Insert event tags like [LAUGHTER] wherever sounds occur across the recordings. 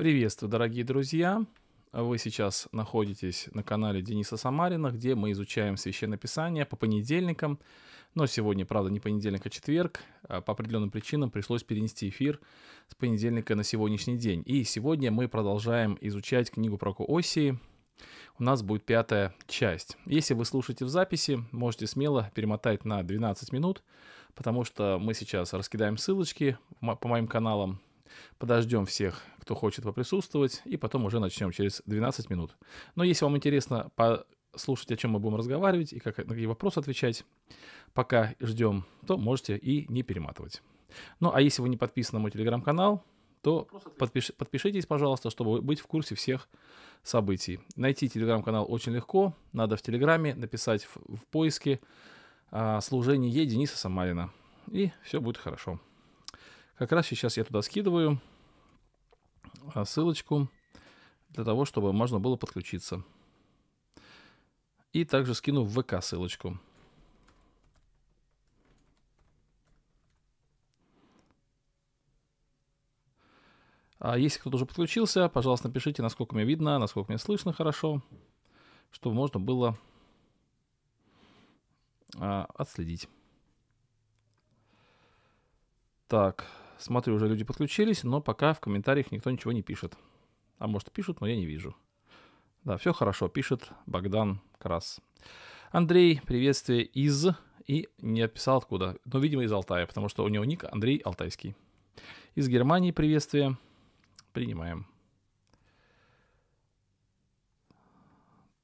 Приветствую, дорогие друзья! Вы сейчас находитесь на канале Дениса Самарина, где мы изучаем Священное Писание по понедельникам. Но сегодня, правда, не понедельник, а четверг. А По определенным причинам пришлось перенести эфир с понедельника на сегодняшний день. И сегодня мы продолжаем изучать книгу про Осии. У нас будет пятая часть. Если вы слушаете в записи, можете смело перемотать на 12 минут, потому что мы сейчас раскидаем ссылочки по моим каналам, подождем всех, кто хочет поприсутствовать, и потом уже начнем через 12 минут. Но если вам интересно послушать, о чем мы будем разговаривать и как, на какие вопросы отвечать, пока ждем, то можете и не перематывать. Ну, а если вы не подписаны на мой телеграм-канал, то подпиш- подпишитесь, пожалуйста, чтобы быть в курсе всех событий. Найти телеграм-канал очень легко. Надо в телеграме написать в, в поиске а, служение Е Дениса Самарина. И все будет хорошо. Как раз сейчас я туда скидываю а, ссылочку для того, чтобы можно было подключиться. И также скину в ВК ссылочку. А если кто-то уже подключился, пожалуйста, напишите, насколько меня видно, насколько меня слышно хорошо, чтобы можно было а, отследить. Так, смотрю, уже люди подключились, но пока в комментариях никто ничего не пишет. А может пишут, но я не вижу. Да, все хорошо, пишет Богдан Крас. Андрей, приветствие из... И не описал откуда, но, видимо, из Алтая, потому что у него ник Андрей Алтайский. Из Германии приветствие. Принимаем.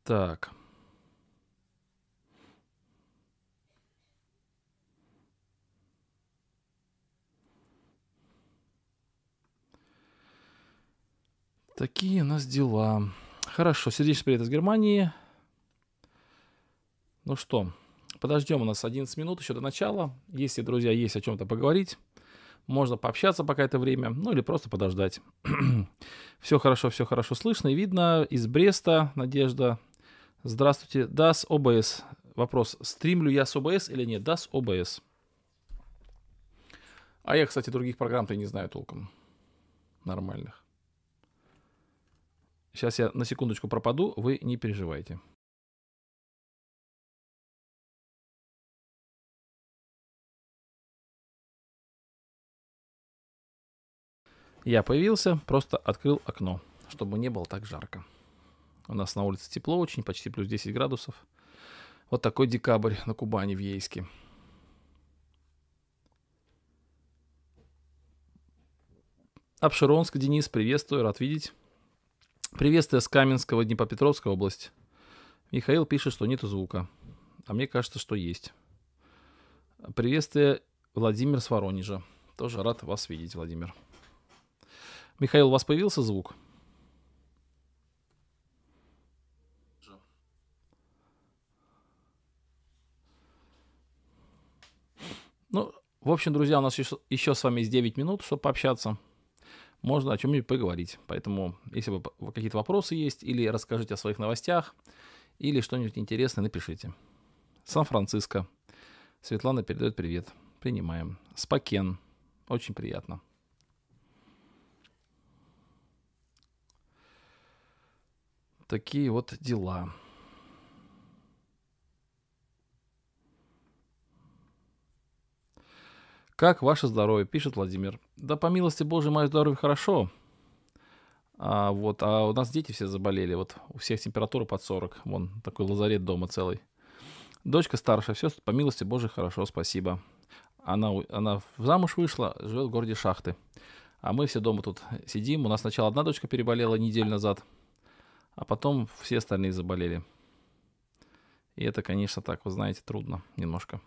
Так. Такие у нас дела. Хорошо, сердечный привет из Германии. Ну что, подождем у нас 11 минут еще до начала. Если, друзья, есть о чем-то поговорить, можно пообщаться пока это время, ну или просто подождать. [CLEARS THROAT] все хорошо, все хорошо слышно и видно. Из Бреста, Надежда. Здравствуйте. DAS OBS. Вопрос, стримлю я с OBS или нет? DAS OBS. А я, кстати, других программ-то не знаю толком. Нормальных. Сейчас я на секундочку пропаду, вы не переживайте. Я появился, просто открыл окно, чтобы не было так жарко. У нас на улице тепло очень, почти плюс 10 градусов. Вот такой декабрь на Кубани в Ейске. Обширонск, Денис, приветствую, рад видеть. Приветствие с Каменского, Днепропетровской области. Михаил пишет, что нету звука. А мне кажется, что есть. Приветствие Владимир с Воронежа. Тоже рад вас видеть, Владимир. Михаил, у вас появился звук? Ну, в общем, друзья, у нас еще, еще с вами есть 9 минут, чтобы пообщаться. Можно о чем-нибудь поговорить. Поэтому, если вы, какие-то вопросы есть, или расскажите о своих новостях, или что-нибудь интересное, напишите. Сан-Франциско. Светлана передает привет. Принимаем. Спакен. Очень приятно. Такие вот дела. Как ваше здоровье? Пишет Владимир. Да по милости Божией, мое здоровье хорошо. А, вот, а у нас дети все заболели. Вот у всех температура под 40. Вон такой лазарет дома целый. Дочка старшая, все по милости Божией хорошо, спасибо. Она, она замуж вышла, живет в городе Шахты. А мы все дома тут сидим. У нас сначала одна дочка переболела неделю назад, а потом все остальные заболели. И это, конечно, так, вы знаете, трудно немножко.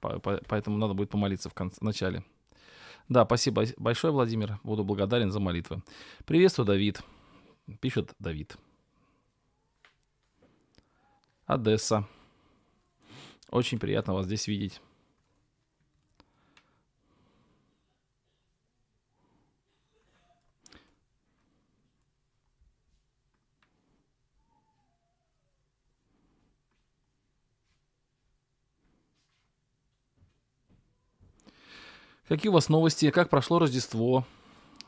Поэтому надо будет помолиться в, конце, начале. Да, спасибо большое, Владимир. Буду благодарен за молитвы. Приветствую, Давид. Пишет Давид. Одесса. Очень приятно вас здесь видеть. Какие у вас новости? Как прошло Рождество?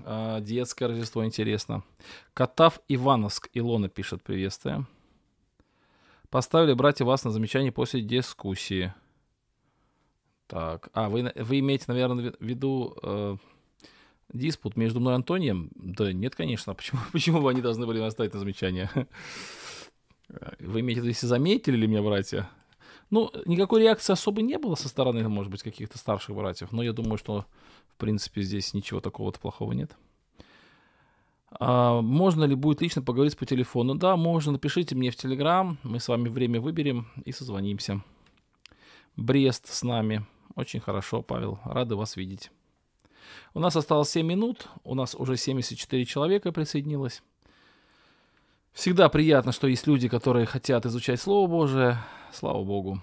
А, детское Рождество, интересно. Катав Ивановск, Илона пишет, приветствие. Поставили братья вас на замечание после дискуссии. Так, а вы, вы имеете, наверное, в виду э, диспут между мной и Антонием? Да нет, конечно. [LAUGHS] Почему, почему бы они должны были оставить на замечание? [LAUGHS] Вы имеете в виду, если заметили ли меня, братья? Ну, никакой реакции особо не было со стороны, может быть, каких-то старших братьев, но я думаю, что, в принципе, здесь ничего такого-то плохого нет. А, можно ли будет лично поговорить по телефону? Да, можно. Напишите мне в Телеграм, мы с вами время выберем и созвонимся. Брест с нами. Очень хорошо, Павел. Рады вас видеть. У нас осталось 7 минут, у нас уже 74 человека присоединилось. Всегда приятно, что есть люди, которые хотят изучать Слово Божие. Слава Богу.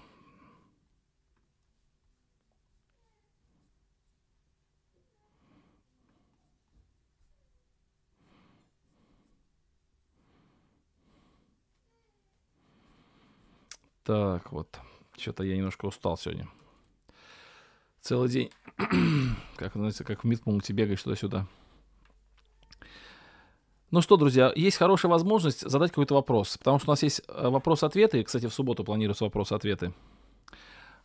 Так, вот. Что-то я немножко устал сегодня. Целый день, [CLEARS THROAT] как, знаете, как в медпункте бегаешь туда-сюда. Ну что, друзья, есть хорошая возможность задать какой-то вопрос, потому что у нас есть э, вопрос-ответы, кстати, в субботу планируются вопрос-ответы.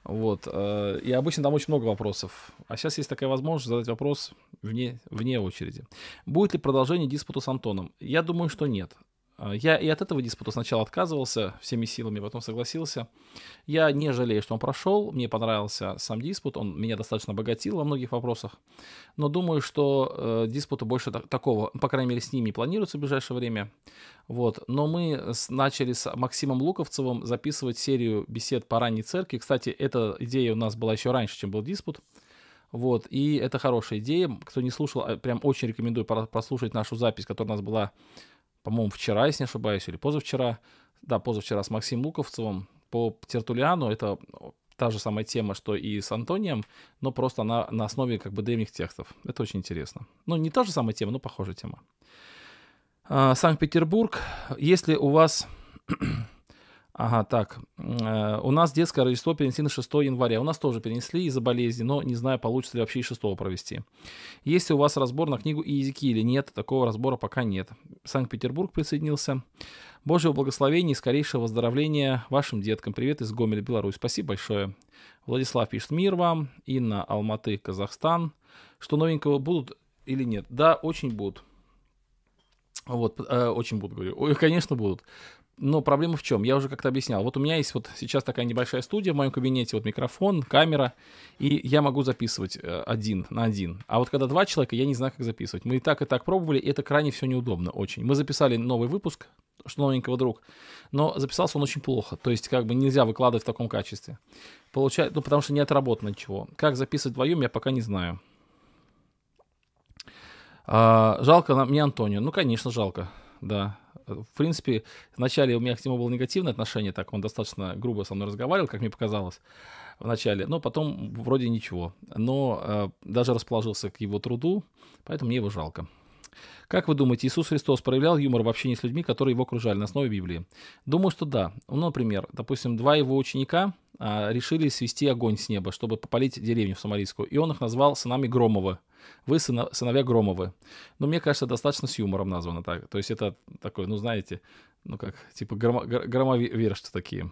Вот, э, и обычно там очень много вопросов. А сейчас есть такая возможность задать вопрос вне, вне очереди. Будет ли продолжение диспута с Антоном? Я думаю, что нет. А, я и от этого диспута сначала отказывался всеми силами, потом согласился. Я не жалею, что он прошел. Мне понравился сам диспут. Он меня достаточно обогатил во многих вопросах. Но думаю, что э, диспута больше так, такого, по крайней мере, с ними планируется в ближайшее время. Вот. Но мы с, начали с Максимом Луковцевым записывать серию бесед по ранней церкви. Кстати, эта идея у нас была еще раньше, чем был диспут. Вот, и это хорошая идея. Кто не слушал, а, прям очень рекомендую прослушать нашу запись, которая у нас была по-моему, вчера, если не ошибаюсь, или позавчера, да, позавчера с Максимом Луковцевым по Тертулиану, это та же самая тема, что и с Антонием, но просто на, на основе как бы древних текстов. Это очень интересно. Ну, не та же самая тема, но похожая тема. А, Санкт-Петербург. Если у вас Ага, так. Э, у нас детское Рождество перенесли на 6 января. У нас тоже перенесли из-за болезни, но не знаю, получится ли вообще и 6 провести. Есть ли у вас разбор на книгу языки или нет? Такого разбора пока нет. Санкт-Петербург присоединился. Божьего благословения и скорейшего выздоровления вашим деткам. Привет из Гомеля, Беларусь. Спасибо большое. Владислав пишет мир вам. Инна, Алматы, Казахстан. Что новенького будут или нет? Да, очень будут. Вот, э, очень будут, говорю. Ой, конечно, будут. Но проблема в чем? Я уже как-то объяснял. Вот у меня есть вот сейчас такая небольшая студия в моем кабинете, вот микрофон, камера, и я могу записывать э, один на один. А вот когда два человека, я не знаю, как записывать. Мы и так, и так пробовали, и это крайне все неудобно очень. Мы записали новый выпуск, что новенького друг, но записался он очень плохо. То есть как бы нельзя выкладывать в таком качестве. Получается, ну потому что не отработано ничего. Как записывать вдвоем, я пока не знаю. А, жалко нам, мне Антонио. Ну, конечно, жалко, да в принципе, вначале у меня к нему было негативное отношение, так он достаточно грубо со мной разговаривал, как мне показалось в начале, но потом вроде ничего. Но э, даже расположился к его труду, поэтому мне его жалко. Как вы думаете, Иисус Христос проявлял юмор в общении с людьми, которые его окружали на основе Библии? Думаю, что да. Ну, например, допустим, два его ученика решили свести огонь с неба, чтобы попалить деревню Самарийскую, и он их назвал сынами Громова. Вы сыновья Громовы. Но мне кажется, достаточно с юмором названо так. То есть это такой, ну знаете, ну как, типа громо, громовершцы такие.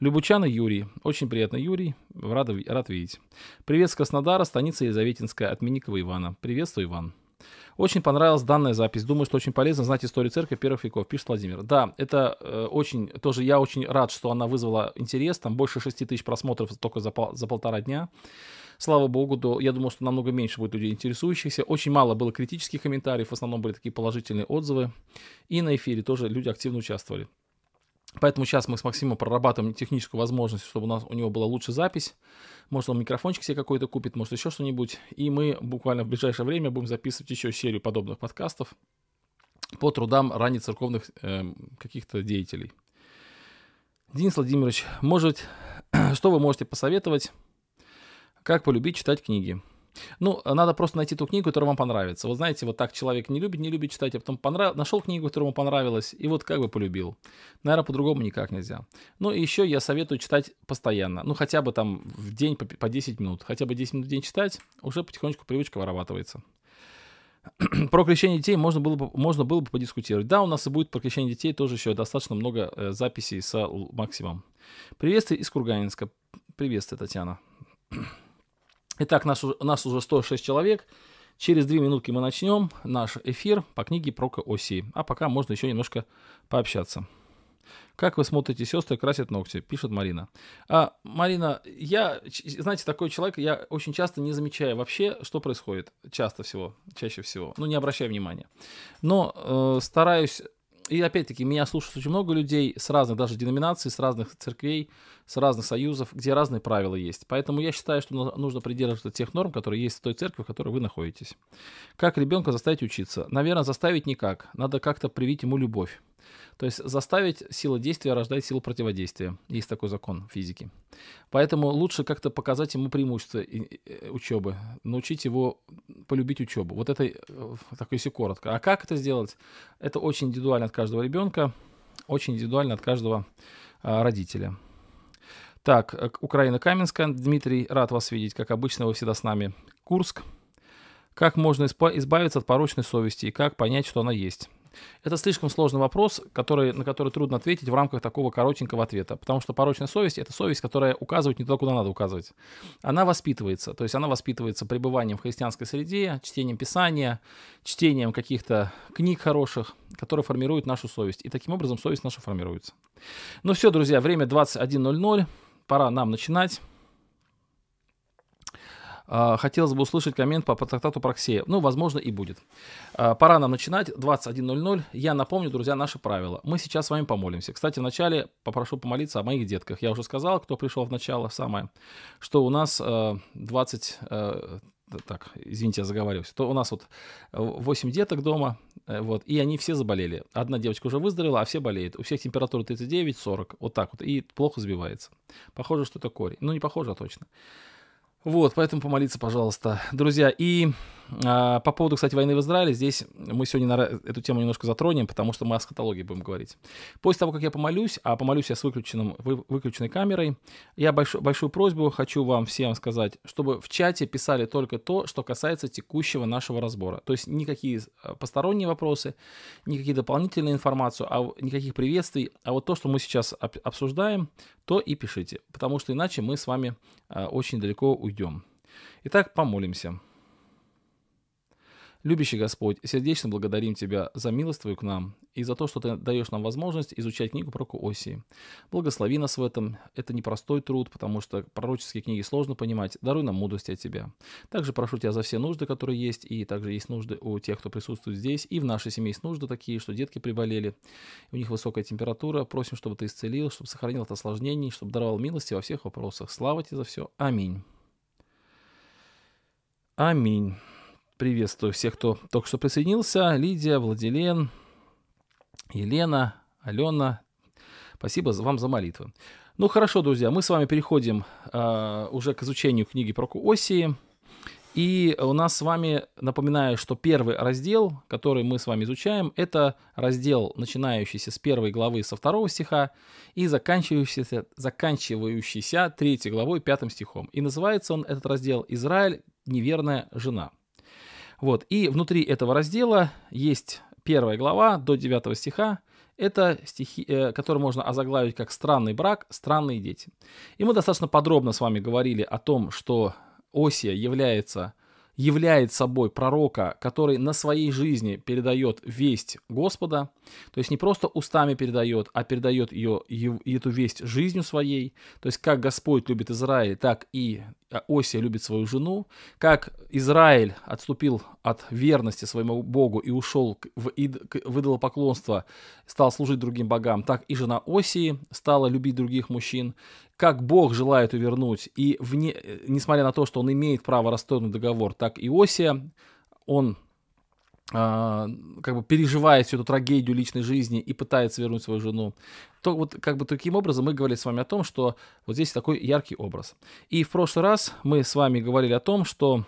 Любучана Юрий. Очень приятно, Юрий. Рад, рад видеть. Привет с Краснодара, станица Елизаветинская от Миникова Ивана. Приветствую, Иван. Очень понравилась данная запись. Думаю, что очень полезно знать историю церкви первых веков, пишет Владимир. Да, это э, очень, тоже я очень рад, что она вызвала интерес. Там больше 6 тысяч просмотров только за, за полтора дня. Слава богу, то я думал, что намного меньше будет людей интересующихся. Очень мало было критических комментариев, в основном были такие положительные отзывы. И на эфире тоже люди активно участвовали. Поэтому сейчас мы с Максимом прорабатываем техническую возможность, чтобы у, нас, у него была лучшая запись. Может, он микрофончик себе какой-то купит, может, еще что-нибудь. И мы буквально в ближайшее время будем записывать еще серию подобных подкастов по трудам ранее церковных э, каких-то деятелей. Денис Владимирович, может, [CLEARS THROAT] что вы можете посоветовать, как полюбить читать книги? Ну, надо просто найти ту книгу, которая вам понравится. Вот знаете, вот так человек не любит, не любит читать, а потом понрав... нашел книгу, которая ему понравилась, и вот как бы полюбил. Наверное, по-другому никак нельзя. Ну, и еще я советую читать постоянно. Ну, хотя бы там в день по, по 10 минут. Хотя бы 10 минут в день читать, уже потихонечку привычка вырабатывается. [CLEARS THROAT] про крещение детей можно было, бы, можно было бы подискутировать. Да, у нас и будет про крещение детей тоже еще достаточно много э, записей с Максимом. Приветствие из Курганинска. Приветствие, Татьяна. [CLEARS THROAT] Итак, нас, нас уже 106 человек. Через две минутки мы начнем наш эфир по книге Прока Оси. А пока можно еще немножко пообщаться. Как вы смотрите, сестры красят ногти, пишет Марина. А, Марина, я, знаете, такой человек, я очень часто не замечаю вообще, что происходит. Часто всего, чаще всего. Ну, не обращаю внимания. Но э, стараюсь и опять-таки, меня слушают очень много людей с разных даже деноминаций, с разных церквей, с разных союзов, где разные правила есть. Поэтому я считаю, что нужно придерживаться тех норм, которые есть в той церкви, в которой вы находитесь. Как ребенка заставить учиться? Наверное, заставить никак. Надо как-то привить ему любовь. То есть заставить сила действия рождает силу противодействия. Есть такой закон физики. Поэтому лучше как-то показать ему преимущество э, учебы, научить его полюбить учебу. Вот это э, так если коротко. А как это сделать? Это очень индивидуально от каждого ребенка, очень индивидуально от каждого а, родителя. Так, э, Украина Каменская. Дмитрий, рад вас видеть. Как обычно, вы всегда с нами. Курск. Как можно избавиться от порочной совести и как понять, что она есть? Это слишком сложный вопрос, который, на который трудно ответить в рамках такого коротенького ответа, потому что порочная совесть — это совесть, которая указывает не туда, куда надо указывать. Она воспитывается, то есть она воспитывается пребыванием в христианской среде, чтением Писания, чтением каких-то книг хороших, которые формируют нашу совесть. И таким образом совесть наша формируется. Ну все, друзья, время 21.00, пора нам начинать. А, хотелось бы услышать коммент по трактату Проксея. Ну, возможно, и будет. А, пора нам начинать. 21.00. Я напомню, друзья, наши правила. Мы сейчас с вами помолимся. Кстати, вначале попрошу помолиться о моих детках. Я уже сказал, кто пришел в начало самое, что у нас 20 э, э, так, извините, я заговариваюсь, то у нас вот 8 деток дома, э, вот, и они все заболели. Одна девочка уже выздоровела, а все болеют. У всех температура 39-40, вот так вот, и плохо сбивается. Похоже, что это корень. Ну, не похоже, а точно. Вот, поэтому помолиться, пожалуйста. Друзья, и а, по поводу, кстати, войны в Израиле, здесь мы сегодня на, эту тему немножко затронем, потому что мы о схотологии будем говорить. После того, как я помолюсь, а помолюсь я с выключенным, вы, выключенной камерой, я большую, большую просьбу хочу вам всем сказать, чтобы в чате писали только то, что касается текущего нашего разбора. То есть никакие а, посторонние вопросы, никакие дополнительные информацию, а никаких приветствий, а вот то, что мы сейчас обсуждаем, то и пишите, потому что иначе мы с вами а, очень далеко уйдем. Итак, помолимся. Любящий Господь, сердечно благодарим Тебя за милость Твою к нам и за то, что Ты даешь нам возможность изучать книгу про Осии. Благослови нас в этом. Это непростой труд, потому что пророческие книги сложно понимать. Даруй нам мудрости от Тебя. Также прошу Тебя за все нужды, которые есть, и также есть нужды у тех, кто присутствует здесь, и в нашей семье есть нужды такие, что детки приболели, у них высокая температура. Просим, чтобы Ты исцелил, чтобы сохранил от осложнений, чтобы даровал милости во всех вопросах. Слава Тебе за все. Аминь. Аминь. Приветствую всех, кто только что присоединился. Лидия, Владилен, Елена, Алена. Спасибо вам за молитвы. Ну хорошо, друзья, мы с вами переходим э, уже к изучению книги про Осии. И у нас с вами, напоминаю, что первый раздел, который мы с вами изучаем, это раздел, начинающийся с первой главы со второго стиха и заканчивающийся, заканчивающийся третьей главой пятым стихом. И называется он, этот раздел, «Израиль. Неверная жена». Вот. И внутри этого раздела есть первая глава до 9 стиха. Это стихи, э, которые можно озаглавить как «Странный брак, странные дети». И мы достаточно подробно с вами говорили о том, что Осия является являет собой пророка, который на своей жизни передает весть Господа, то есть не просто устами передает, а передает ее, эту весть жизнью своей, то есть как Господь любит Израиль, так и Осия любит свою жену, как Израиль отступил от верности своему Богу и ушел в идолопоклонство, стал служить другим богам, так и жена Осии стала любить других мужчин, как Бог желает увернуть, и вне, несмотря на то, что он имеет право расторгнуть договор, так и Осия, он Uh, как бы переживает всю эту трагедию личной жизни и пытается вернуть свою жену, то вот как бы таким образом мы говорили с вами о том, что вот здесь такой яркий образ. И в прошлый раз мы с вами говорили о том, что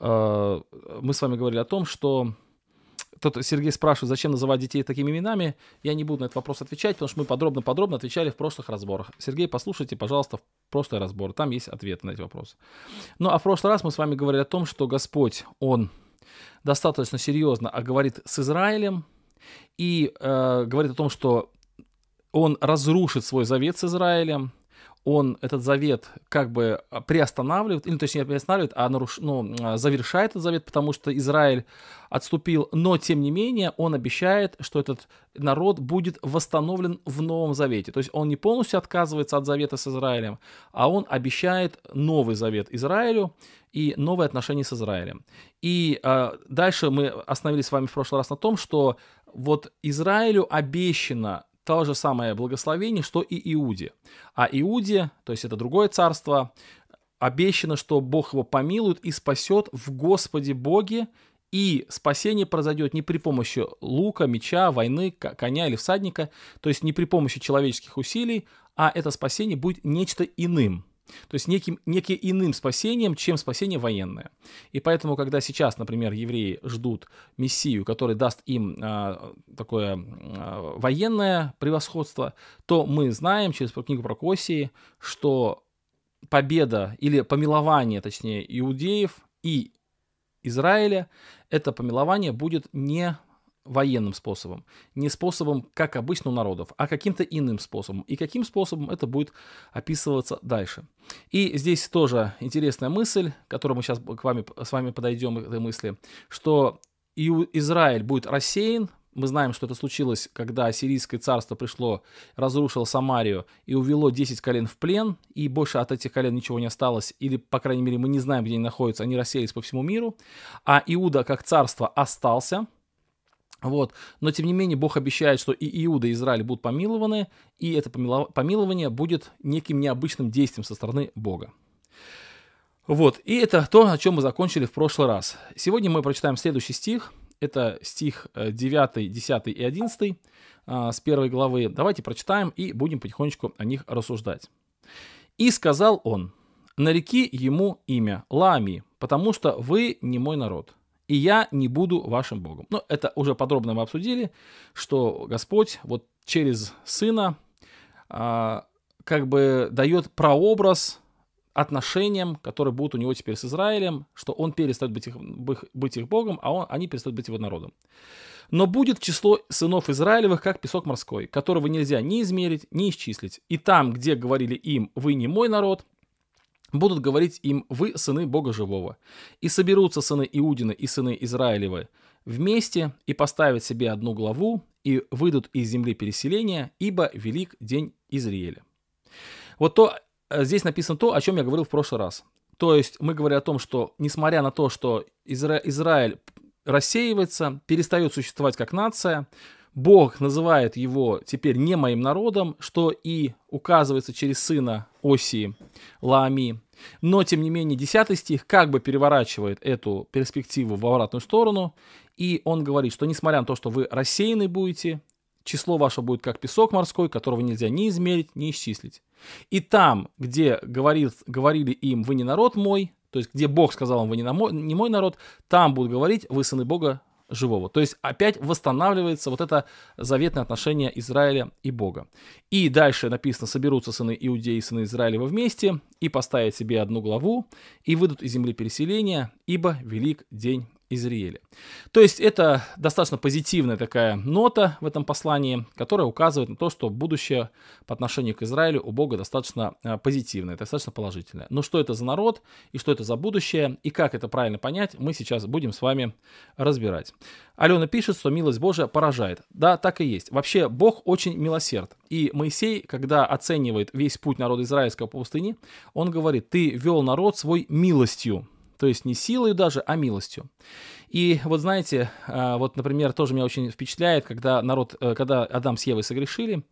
э, мы с вами говорили о том, что Тут Сергей спрашивает, зачем называть детей такими именами. Я не буду на этот вопрос отвечать, потому что мы подробно-подробно отвечали в прошлых разборах. Сергей, послушайте, пожалуйста, прошлый разбор. Там есть ответы на эти вопросы. Ну, а в прошлый раз мы с вами говорили о том, что Господь, Он достаточно серьезно говорит с Израилем и э, говорит о том, что Он разрушит свой завет с Израилем, он этот завет как бы а, приостанавливает, или точнее приостанавливает, а наруш... ну, а, завершает этот завет, потому что Израиль отступил, но тем не менее он обещает, что этот народ будет восстановлен в Новом Завете. То есть он не полностью отказывается от завета с Израилем, а он обещает новый завет Израилю и новые отношения с Израилем. И э, дальше мы остановились с вами в прошлый раз на том, что вот Израилю обещано то же самое благословение, что и Иуде. А Иуде, то есть это другое царство, обещано, что Бог его помилует и спасет в Господе Боге, и спасение произойдет не при помощи лука, меча, войны, коня или всадника, то есть не при помощи человеческих усилий, а это спасение будет нечто иным. То есть неким, неким иным спасением, чем спасение военное. И поэтому, когда сейчас, например, евреи ждут Мессию, который даст им а, такое а, военное превосходство, то мы знаем через книгу про Косии, что победа или помилование, точнее, иудеев и Израиля, это помилование будет не военным способом, не способом, как обычно у народов, а каким-то иным способом. И каким способом это будет описываться дальше. И здесь тоже интересная мысль, к которой мы сейчас к вами, с вами подойдем к этой мысли, что Израиль будет рассеян, мы знаем, что это случилось, когда Ассирийское царство пришло, разрушило Самарию и увело 10 колен в плен, и больше от этих колен ничего не осталось, или, по крайней мере, мы не знаем, где они находятся, они расселись по всему миру. А Иуда как царство остался – вот. Но, тем не менее, Бог обещает, что и Иуда, и Израиль будут помилованы, и это помилование будет неким необычным действием со стороны Бога. Вот, и это то, о чем мы закончили в прошлый раз. Сегодня мы прочитаем следующий стих. Это стих 9, э, 10 и 11 а, с первой главы. Давайте прочитаем и будем потихонечку о них рассуждать. «И сказал он, нареки ему имя Лами, потому что вы не мой народ, и я не буду вашим Богом. Но это уже подробно мы обсудили, что Господь вот через Сына а, как бы дает прообраз отношениям, которые будут у него теперь с Израилем, что он перестает быть их, быть их Богом, а он, они перестают быть его народом. Но будет число сынов Израилевых, как песок морской, которого нельзя ни измерить, ни исчислить. И там, где говорили им, вы не мой народ, будут говорить им «Вы сыны Бога живого». И соберутся сыны Иудины и сыны Израилевы вместе и поставят себе одну главу и выйдут из земли переселения, ибо велик день Израиля. Вот то, э, здесь написано то, о чем я говорил в прошлый раз. То есть мы говорим о том, что несмотря на то, что Изра... Израиль рассеивается, перестает существовать как нация, Бог называет его теперь не моим народом, что и указывается через сына Осии Лаами. Но, тем не менее, 10 стих как бы переворачивает эту перспективу в обратную сторону, и он говорит, что несмотря на то, что вы рассеяны будете, число ваше будет как песок морской, которого нельзя ни измерить, ни исчислить. И там, где говорит, говорили им, вы не народ мой, то есть где Бог сказал им, вы не, на мой, не мой народ, там будут говорить, вы сыны Бога живого. То есть опять восстанавливается вот это заветное отношение Израиля и Бога. И дальше написано, соберутся сыны Иудеи и сыны Израилева вместе и поставят себе одну главу и выйдут из земли переселения, ибо велик день Израиля. То есть это достаточно позитивная такая нота в этом послании, которая указывает на то, что будущее по отношению к Израилю у Бога достаточно э, позитивное, достаточно положительное. Но что это за народ и что это за будущее и как это правильно понять, мы сейчас будем с вами разбирать. Алена пишет, что милость Божия поражает. Да, так и есть. Вообще Бог очень милосерд. И Моисей, когда оценивает весь путь народа израильского по пустыне, он говорит, ты вел народ свой милостью. То есть не силой даже, а милостью. И вот знаете, а, вот, например, тоже меня очень впечатляет, когда народ, э, когда Адам с Евой согрешили,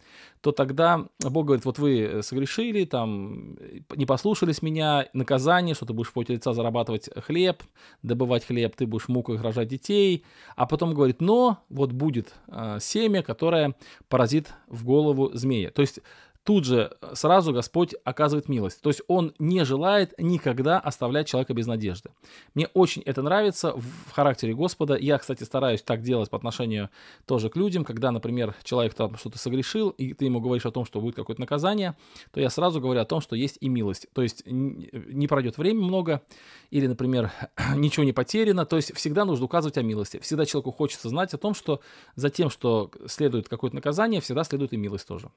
то тогда Бог говорит, вот вы согрешили, там, не послушались меня, наказание, что ты будешь поте лица зарабатывать хлеб, добывать хлеб, ты будешь в муках рожать детей, а потом говорит, но вот будет а, семя, которое поразит в голову змея. То есть тут же э, сразу Господь оказывает милость. То есть Он не желает никогда оставлять человека без надежды. Мне очень это нравится в характере Господа. Я, кстати, стараюсь так делать по отношению тоже к людям, когда, например, человек там что-то согрешил, и ты ему говоришь о том, что будет какое-то наказание, то я сразу говорю о том, что есть и милость. То есть не пройдет время много, или, например, [CLEARS THROAT] ничего не потеряно. То есть всегда нужно указывать о милости. Всегда человеку хочется знать о том, что за тем, что следует какое-то наказание, всегда следует и милость тоже.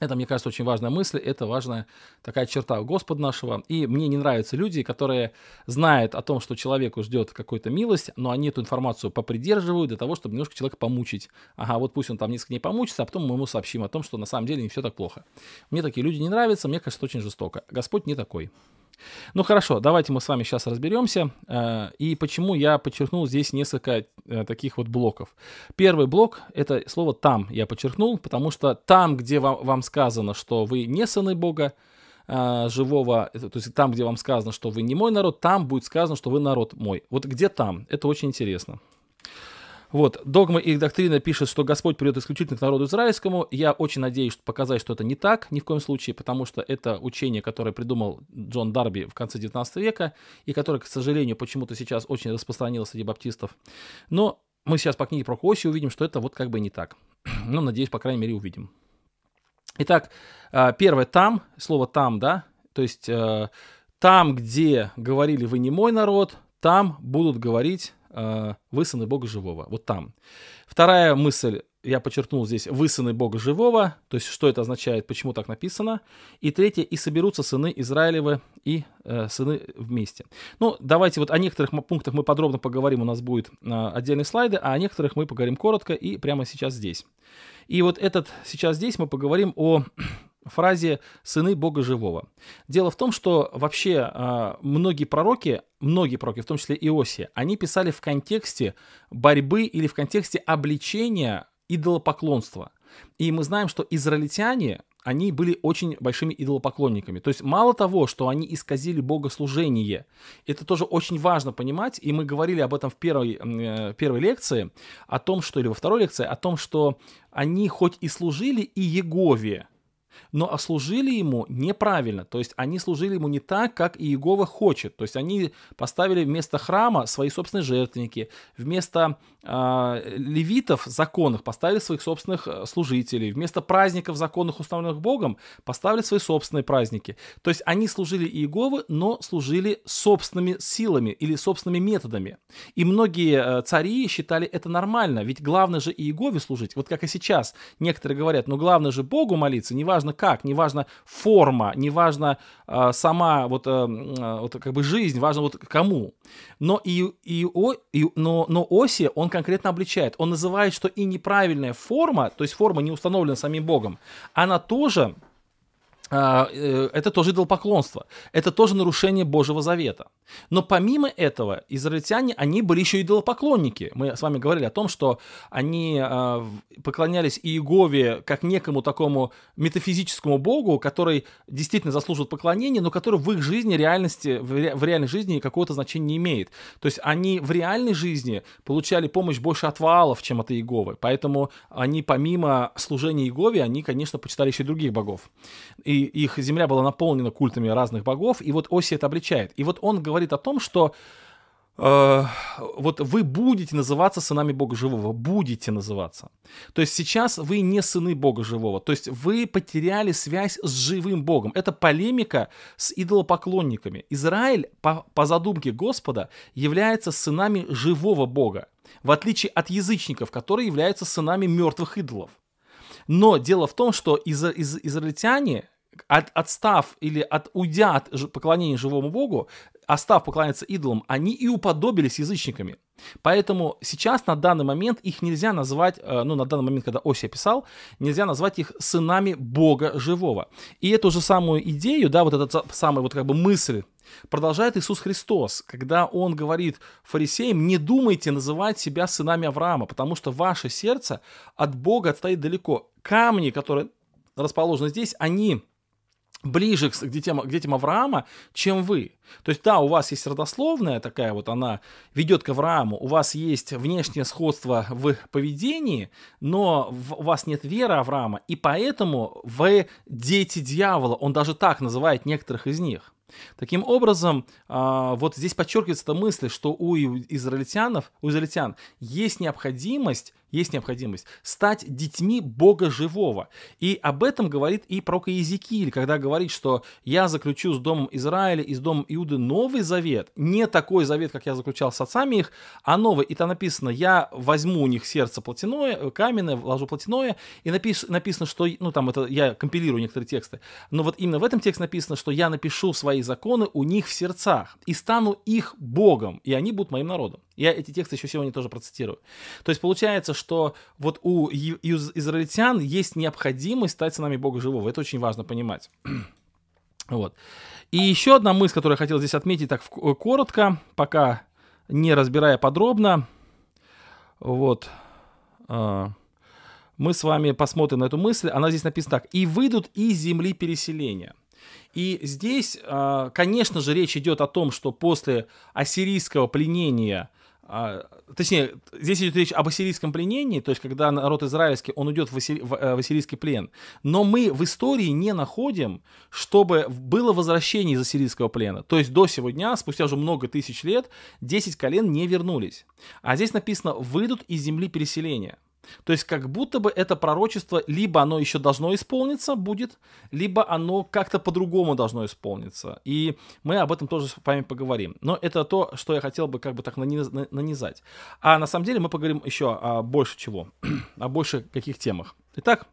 Это, мне кажется, очень важная мысль, это важная такая черта Господа нашего. И мне не нравятся люди, которые знают о том, что человеку ждет какая-то милость, но они эту информацию попридерживают для того, чтобы немножко человека помучить. Ага, вот пусть он там несколько дней помучится, а потом мы ему сообщим о том, что на самом деле не все так плохо. Мне такие люди не нравятся, мне кажется, очень жестоко. Господь не такой. Ну хорошо, давайте мы с вами сейчас разберемся. Э, и почему я подчеркнул здесь несколько э, таких вот блоков. Первый блок — это слово «там» я подчеркнул, потому что там, где вам, сказано, что вы не сыны Бога, э, живого, то есть там, где вам сказано, что вы не мой народ, там будет сказано, что вы народ мой. Вот где там? Это очень интересно. Вот, догма и доктрина пишет, что Господь придет исключительно к народу израильскому. Я очень надеюсь что показать, что это не так, ни в коем случае, потому что это учение, которое придумал Джон Дарби в конце 19 века, и которое, к сожалению, почему-то сейчас очень распространилось среди баптистов. Но мы сейчас по книге про Коси увидим, что это вот как бы не так. [CLEARS THROAT] Ну, надеюсь, по крайней мере, увидим. Итак, а, первое «там», слово «там», да, то есть э, там, где говорили «вы не мой народ», там будут говорить э, «Вы сыны Бога живого». Вот там. Вторая мысль, я подчеркнул здесь «Вы сыны Бога живого», то есть что это означает, почему так написано. И третье «И соберутся сыны Израилевы и э, сыны вместе». Ну, давайте вот о некоторых пунктах мы подробно поговорим, у нас будет э, отдельные слайды, а о некоторых мы поговорим коротко и прямо сейчас здесь. И вот этот сейчас здесь мы поговорим о фразе «сыны Бога живого». Дело в том, что вообще э, многие пророки, многие пророки, в том числе Иосия, они писали в контексте борьбы или в контексте обличения идолопоклонства. И мы знаем, что израильтяне, они были очень большими идолопоклонниками. То есть мало того, что они исказили богослужение, это тоже очень важно понимать, и мы говорили об этом в первой, э, первой лекции, о том, что, или во второй лекции, о том, что они хоть и служили и Егове, но служили ему неправильно, то есть они служили ему не так, как Иегова хочет, то есть они поставили вместо храма свои собственные жертвенники, вместо э, левитов законных поставили своих собственных э, служителей, вместо праздников законных, установленных Богом, поставили свои собственные праздники. То есть они служили Иеговы, но служили собственными силами или собственными методами. И многие э, цари считали это нормально, ведь главное же Иегове служить, вот как и сейчас. Некоторые говорят, ну главное же Богу молиться, неважно как, неважно форма, неважно э, сама вот, э, вот как бы жизнь, важно вот кому. Но, и, и, о, и, но, но Оси он конкретно обличает. Он называет, что и неправильная форма, то есть форма не установлена самим Богом, она тоже а, это тоже идолопоклонство, это тоже нарушение Божьего Завета. Но помимо этого, израильтяне, они были еще идолопоклонники. Мы с вами говорили о том, что они а, поклонялись Иегове как некому такому метафизическому богу, который действительно заслуживает поклонения, но который в их жизни, реальности, в реальной жизни какого-то значения не имеет. То есть они в реальной жизни получали помощь больше от Ваалов, чем от Иеговы. Поэтому они помимо служения Иегове, они, конечно, почитали еще и других богов. И их земля была наполнена культами разных богов, и вот Оси это обличает. И вот он говорит о том, что э, вот вы будете называться сынами Бога Живого, будете называться. То есть сейчас вы не сыны Бога Живого, то есть вы потеряли связь с живым Богом. Это полемика с идолопоклонниками. Израиль, по, по задумке Господа, является сынами живого Бога, в отличие от язычников, которые являются сынами мертвых идолов. Но дело в том, что из, из, израильтяне от, отстав или от, уйдя от поклонения живому Богу, остав поклоняться идолам, они и уподобились язычниками. Поэтому сейчас на данный момент их нельзя назвать, э, ну на данный момент, когда Осия писал, нельзя назвать их сынами Бога живого. И эту же самую идею, да, вот эту самую вот как бы мысль продолжает Иисус Христос, когда Он говорит фарисеям, не думайте называть себя сынами Авраама, потому что ваше сердце от Бога отстоит далеко. Камни, которые расположены здесь, они ближе к детям, к детям Авраама, чем вы. То есть, да, у вас есть родословная такая вот, она ведет к Аврааму, у вас есть внешнее сходство в поведении, но у вас нет веры Авраама, и поэтому вы дети дьявола, он даже так называет некоторых из них. Таким образом, а, вот здесь подчеркивается эта мысль, что у израильтянов, у израильтян есть необходимость есть необходимость стать детьми Бога живого. И об этом говорит и пророк Иезекииль, когда говорит, что я заключу с домом Израиля и с домом Иуды новый завет, не такой завет, как я заключал с отцами их, а новый. И там написано, я возьму у них сердце плотяное, каменное, вложу плотяное, и напис, написано, что, ну там это, я компилирую некоторые тексты, но вот именно в этом тексте написано, что я напишу свои законы у них в сердцах и стану их Богом, и они будут моим народом. Я эти тексты еще сегодня тоже процитирую. То есть получается, что вот у израильтян есть необходимость стать сынами Бога живого. Это очень важно понимать. [CLEARS THROAT] вот. И еще одна мысль, которую я хотел здесь отметить так коротко, пока не разбирая подробно. Вот. А, мы с вами посмотрим на эту мысль. Она здесь написана так. «И выйдут из земли переселения». И здесь, а, конечно же, речь идет о том, что после ассирийского пленения – а, точнее, здесь идет речь об ассирийском пленении, то есть когда народ израильский, он идет в, ассири, в, э, в ассирийский плен. Но мы в истории не находим, чтобы было возвращение из ассирийского плена. То есть до сегодня, спустя уже много тысяч лет, 10 колен не вернулись. А здесь написано «выйдут из земли переселения». То есть как будто бы это пророчество либо оно еще должно исполниться будет, либо оно как-то по-другому должно исполниться. И мы об этом тоже с вами поговорим. Но это то, что я хотел бы как бы так нанизать. А на самом деле мы поговорим еще о больше чего, [CLEARS THROAT] о больше каких темах. Итак,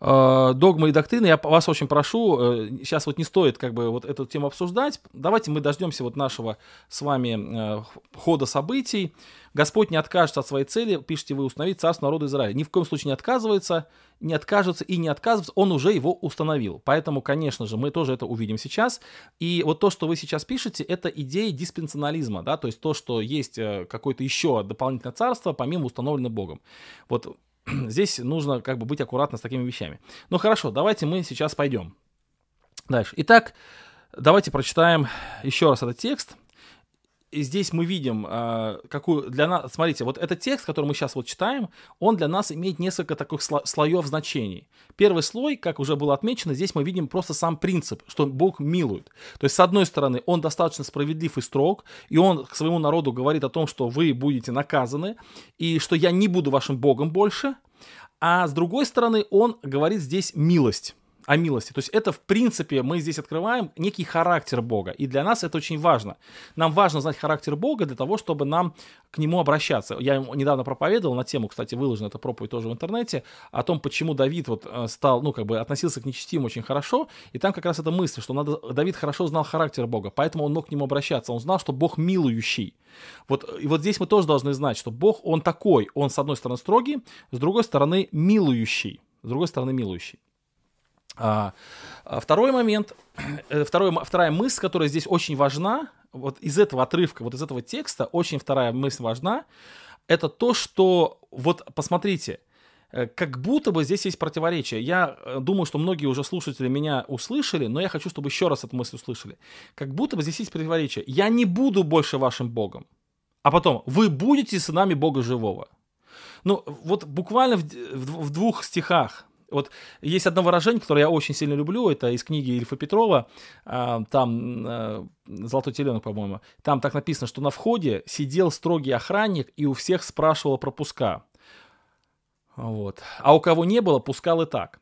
догмы и доктрины, я вас очень прошу, э, сейчас вот не стоит как бы вот эту тему обсуждать, давайте мы дождемся вот нашего с вами э, хода событий, Господь не откажется от своей цели, пишите вы, установить царство народа Израиля. Ни в коем случае не отказывается, не откажется и не отказывается, он уже его установил. Поэтому, конечно же, мы тоже это увидим сейчас. И вот то, что вы сейчас пишете, это идея диспенсионализма, да, то есть то, что есть э, какое-то еще дополнительное царство, помимо установленного Богом. Вот [CLEARS THROAT] здесь нужно как бы быть аккуратно с такими вещами. Ну хорошо, давайте мы сейчас пойдем дальше. Итак, давайте прочитаем еще раз этот текст и здесь мы видим, э, какую для нас, смотрите, вот этот текст, который мы сейчас вот читаем, он для нас имеет несколько таких сло, слоев значений. Первый слой, как уже было отмечено, здесь мы видим просто сам принцип, что Бог милует. То есть, с одной стороны, он достаточно справедлив и строг, и он к своему народу говорит о том, что вы будете наказаны, и что я не буду вашим Богом больше, а с другой стороны, он говорит здесь милость о милости. То есть это, в принципе, мы здесь открываем некий характер Бога. И для нас это очень важно. Нам важно знать характер Бога для того, чтобы нам к нему обращаться. Я недавно проповедовал на тему, кстати, выложена эта проповедь тоже в интернете, о том, почему Давид вот э, стал, ну, как бы относился к нечестивым очень хорошо. И там как раз эта мысль, что надо, Давид хорошо знал характер Бога, поэтому он мог к нему обращаться. Он знал, что Бог милующий. Вот, и вот здесь мы тоже должны знать, что Бог, он такой. Он, с одной стороны, строгий, с другой стороны, милующий. С другой стороны, милующий. А, а, второй момент, [CLEARS THROAT] э, второй, вторая мысль, которая здесь очень важна, вот из этого отрывка, вот из этого текста, очень вторая мысль важна, это то, что, вот посмотрите, э, как будто бы здесь есть противоречие. Я э, думаю, что многие уже слушатели меня услышали, но я хочу, чтобы еще раз эту мысль услышали. Как будто бы здесь есть противоречие. Я не буду больше вашим Богом. А потом, вы будете сынами Бога живого. Ну, вот буквально в, в, в двух стихах вот есть одно выражение, которое я очень сильно люблю, это из книги Ильфа Петрова, а, там а, «Золотой теленок», по-моему, там так написано, что на входе сидел строгий охранник и у всех спрашивал пропуска. Вот. А у кого не было, пускал и так.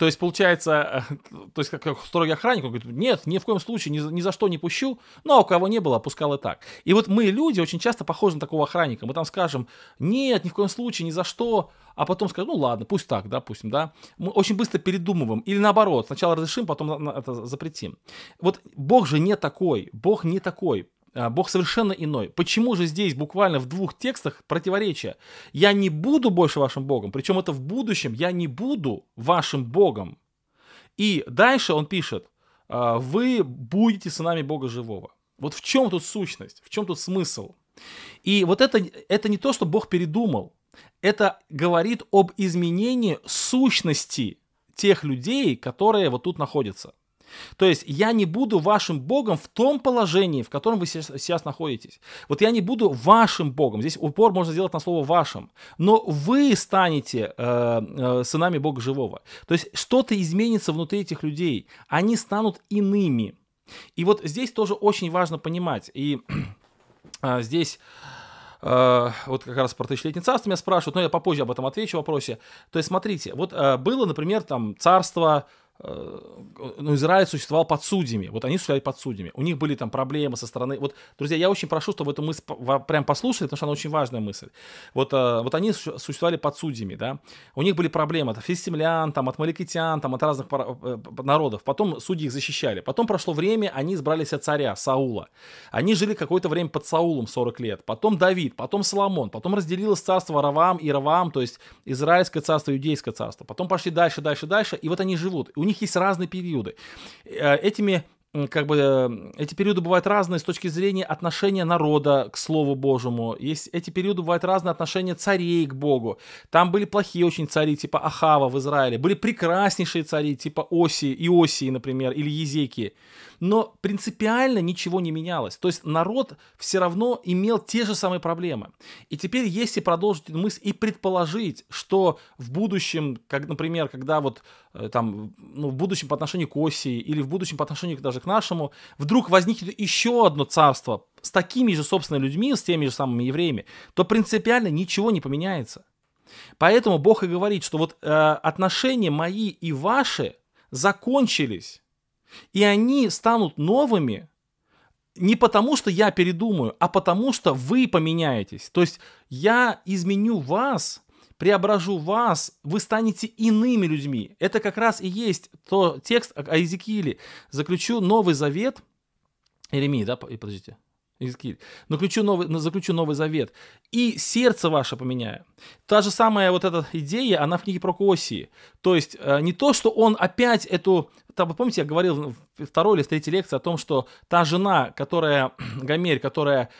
То есть, получается, э, то есть, как строгий охранник, он говорит, нет, ни в коем случае, ни, ни за что не пущу, ну, а у кого не было, опускал и так. И вот мы, люди, очень часто похожи на такого охранника. Мы там скажем, нет, ни в коем случае, ни за что, а потом скажем, ну, ладно, пусть так, допустим, да. Мы очень быстро передумываем. Или наоборот, сначала разрешим, потом это запретим. Вот Бог же не такой, Бог не такой. А, Бог совершенно иной. Почему же здесь буквально в двух текстах противоречие? Я не буду больше вашим Богом, причем это в будущем, я не буду вашим Богом. И дальше он пишет, «А, вы будете сынами Бога живого. Вот в чем тут сущность, в чем тут смысл? И вот это, это не то, что Бог передумал, это говорит об изменении сущности тех людей, которые вот тут находятся. То есть я не буду вашим Богом в том положении, в котором вы сейчас находитесь. Вот я не буду вашим Богом. Здесь упор можно сделать на слово вашим. Но вы станете э, э, сынами Бога живого. То есть что-то изменится внутри этих людей. Они станут иными. И вот здесь тоже очень важно понимать. И [CLEARS THROAT] э, здесь вот как раз про тысячелетнее царство меня спрашивают, но я попозже об этом отвечу в вопросе. То есть, смотрите, вот uh, было, например, там царство Э, ну, Израиль существовал под судьями. Вот они существовали под судьями. У них были там проблемы со стороны... Вот, друзья, я очень прошу, чтобы эту мысль прям послушали, потому что она очень важная мысль. Вот, э, вот они существовали под судьями, да. У них были проблемы от филистимлян, там, от маликитян, там, от разных э, народов. Потом судьи их защищали. Потом прошло время, они избрались от царя, Саула. Они жили какое-то время под Саулом, 40 лет. Потом Давид, потом Соломон. Потом разделилось царство Равам и Равам, то есть Израильское царство, Иудейское царство. Потом пошли дальше, дальше, дальше. И вот они живут. У них есть разные периоды. Э, этими как бы э, эти периоды бывают разные с точки зрения отношения народа к Слову Божьему. Есть, эти периоды бывают разные отношения царей к Богу. Там были плохие очень цари, типа Ахава в Израиле. Были прекраснейшие цари, типа Оси, Иосии, например, или Езеки. Но принципиально ничего не менялось. То есть народ все равно имел те же самые проблемы. И теперь, если продолжить эту мысль и предположить, что в будущем, как, например, когда вот э, там, ну, в будущем по отношению к Осии или в будущем по отношению даже к нашему, вдруг возникнет еще одно царство с такими же, собственно, людьми, с теми же самыми евреями, то принципиально ничего не поменяется. Поэтому Бог и говорит, что вот э, отношения мои и ваши закончились, и они станут новыми не потому, что я передумаю, а потому, что вы поменяетесь. То есть я изменю вас, преображу вас, вы станете иными людьми. Это как раз и есть то текст о Иезекииле. Заключу Новый Завет. Иеремии, да, подождите. Иезекииль. Заключу новый, заключу новый завет. И сердце ваше поменяю. Та же самая вот эта идея, она в книге про Коосии. То есть э, не то, что он опять эту... Там, вы помните, я говорил в второй или в третьей лекции о том, что та жена, которая, [CLEARS THROAT] Гомерь, которая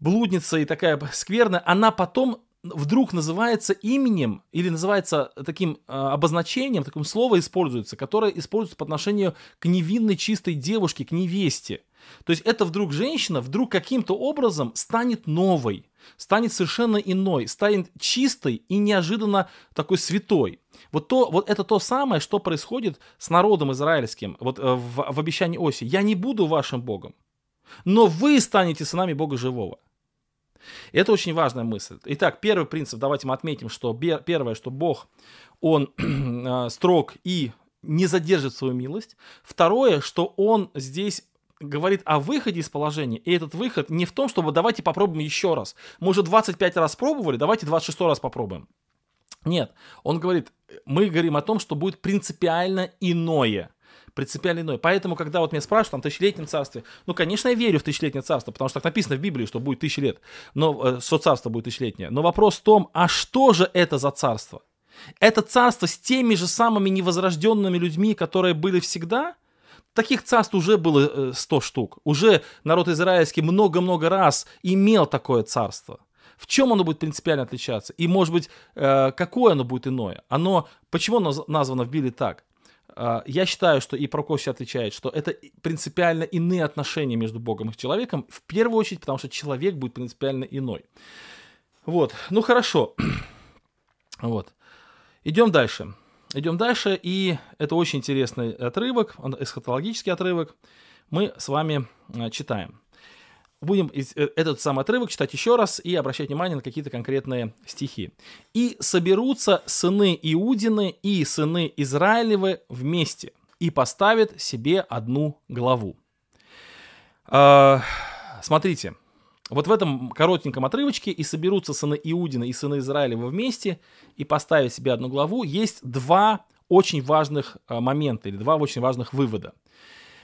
блудница и такая скверная, она потом вдруг называется именем или называется таким э, обозначением, таким слово используется, которое используется по отношению к невинной чистой девушке, к невесте. То есть это вдруг женщина вдруг каким-то образом станет новой, станет совершенно иной, станет чистой и неожиданно такой святой. Вот, то, вот это то самое, что происходит с народом израильским вот, э, в, в обещании Оси. «Я не буду вашим Богом, но вы станете сынами Бога живого». Это очень важная мысль. Итак, первый принцип, давайте мы отметим, что первое, что Бог, Он [CLEARS THROAT] э, строг и не задержит свою милость. Второе, что Он здесь говорит о выходе из положения, и этот выход не в том, чтобы давайте попробуем еще раз. Мы уже 25 раз пробовали, давайте 26 раз попробуем. Нет, он говорит, мы говорим о том, что будет принципиально иное принципиально иной. Поэтому, когда вот меня спрашивают там, тысячелетнем царстве, ну, конечно, я верю в тысячелетнее царство, потому что так написано в Библии, что будет тысячи лет, но, э, что царство будет тысячелетнее. Но вопрос в том, а что же это за царство? Это царство с теми же самыми невозрожденными людьми, которые были всегда? Таких царств уже было 100 э, штук. Уже народ израильский много-много раз имел такое царство. В чем оно будет принципиально отличаться? И, может быть, э, какое оно будет иное? Оно, почему оно названо в Библии так? А, я считаю, что и Прокофьев отвечает, что это принципиально иные отношения между Богом и человеком, в первую очередь, потому что человек будет принципиально иной. Вот, ну хорошо. [CLEARS THROAT] Вот. Идем дальше. Идем дальше, и это очень интересный отрывок, эсхатологический отрывок. Мы с вами а, читаем. Будем э, этот самый отрывок читать еще раз и обращать внимание на какие-то конкретные стихи. «И соберутся сыны Иудины и сыны Израилевы вместе, и поставят себе одну главу». А, смотрите, вот в этом коротеньком отрывочке «И соберутся сыны Иудины и сыны Израилевы вместе, и поставят себе одну главу» есть два очень важных а, момента или два очень важных вывода –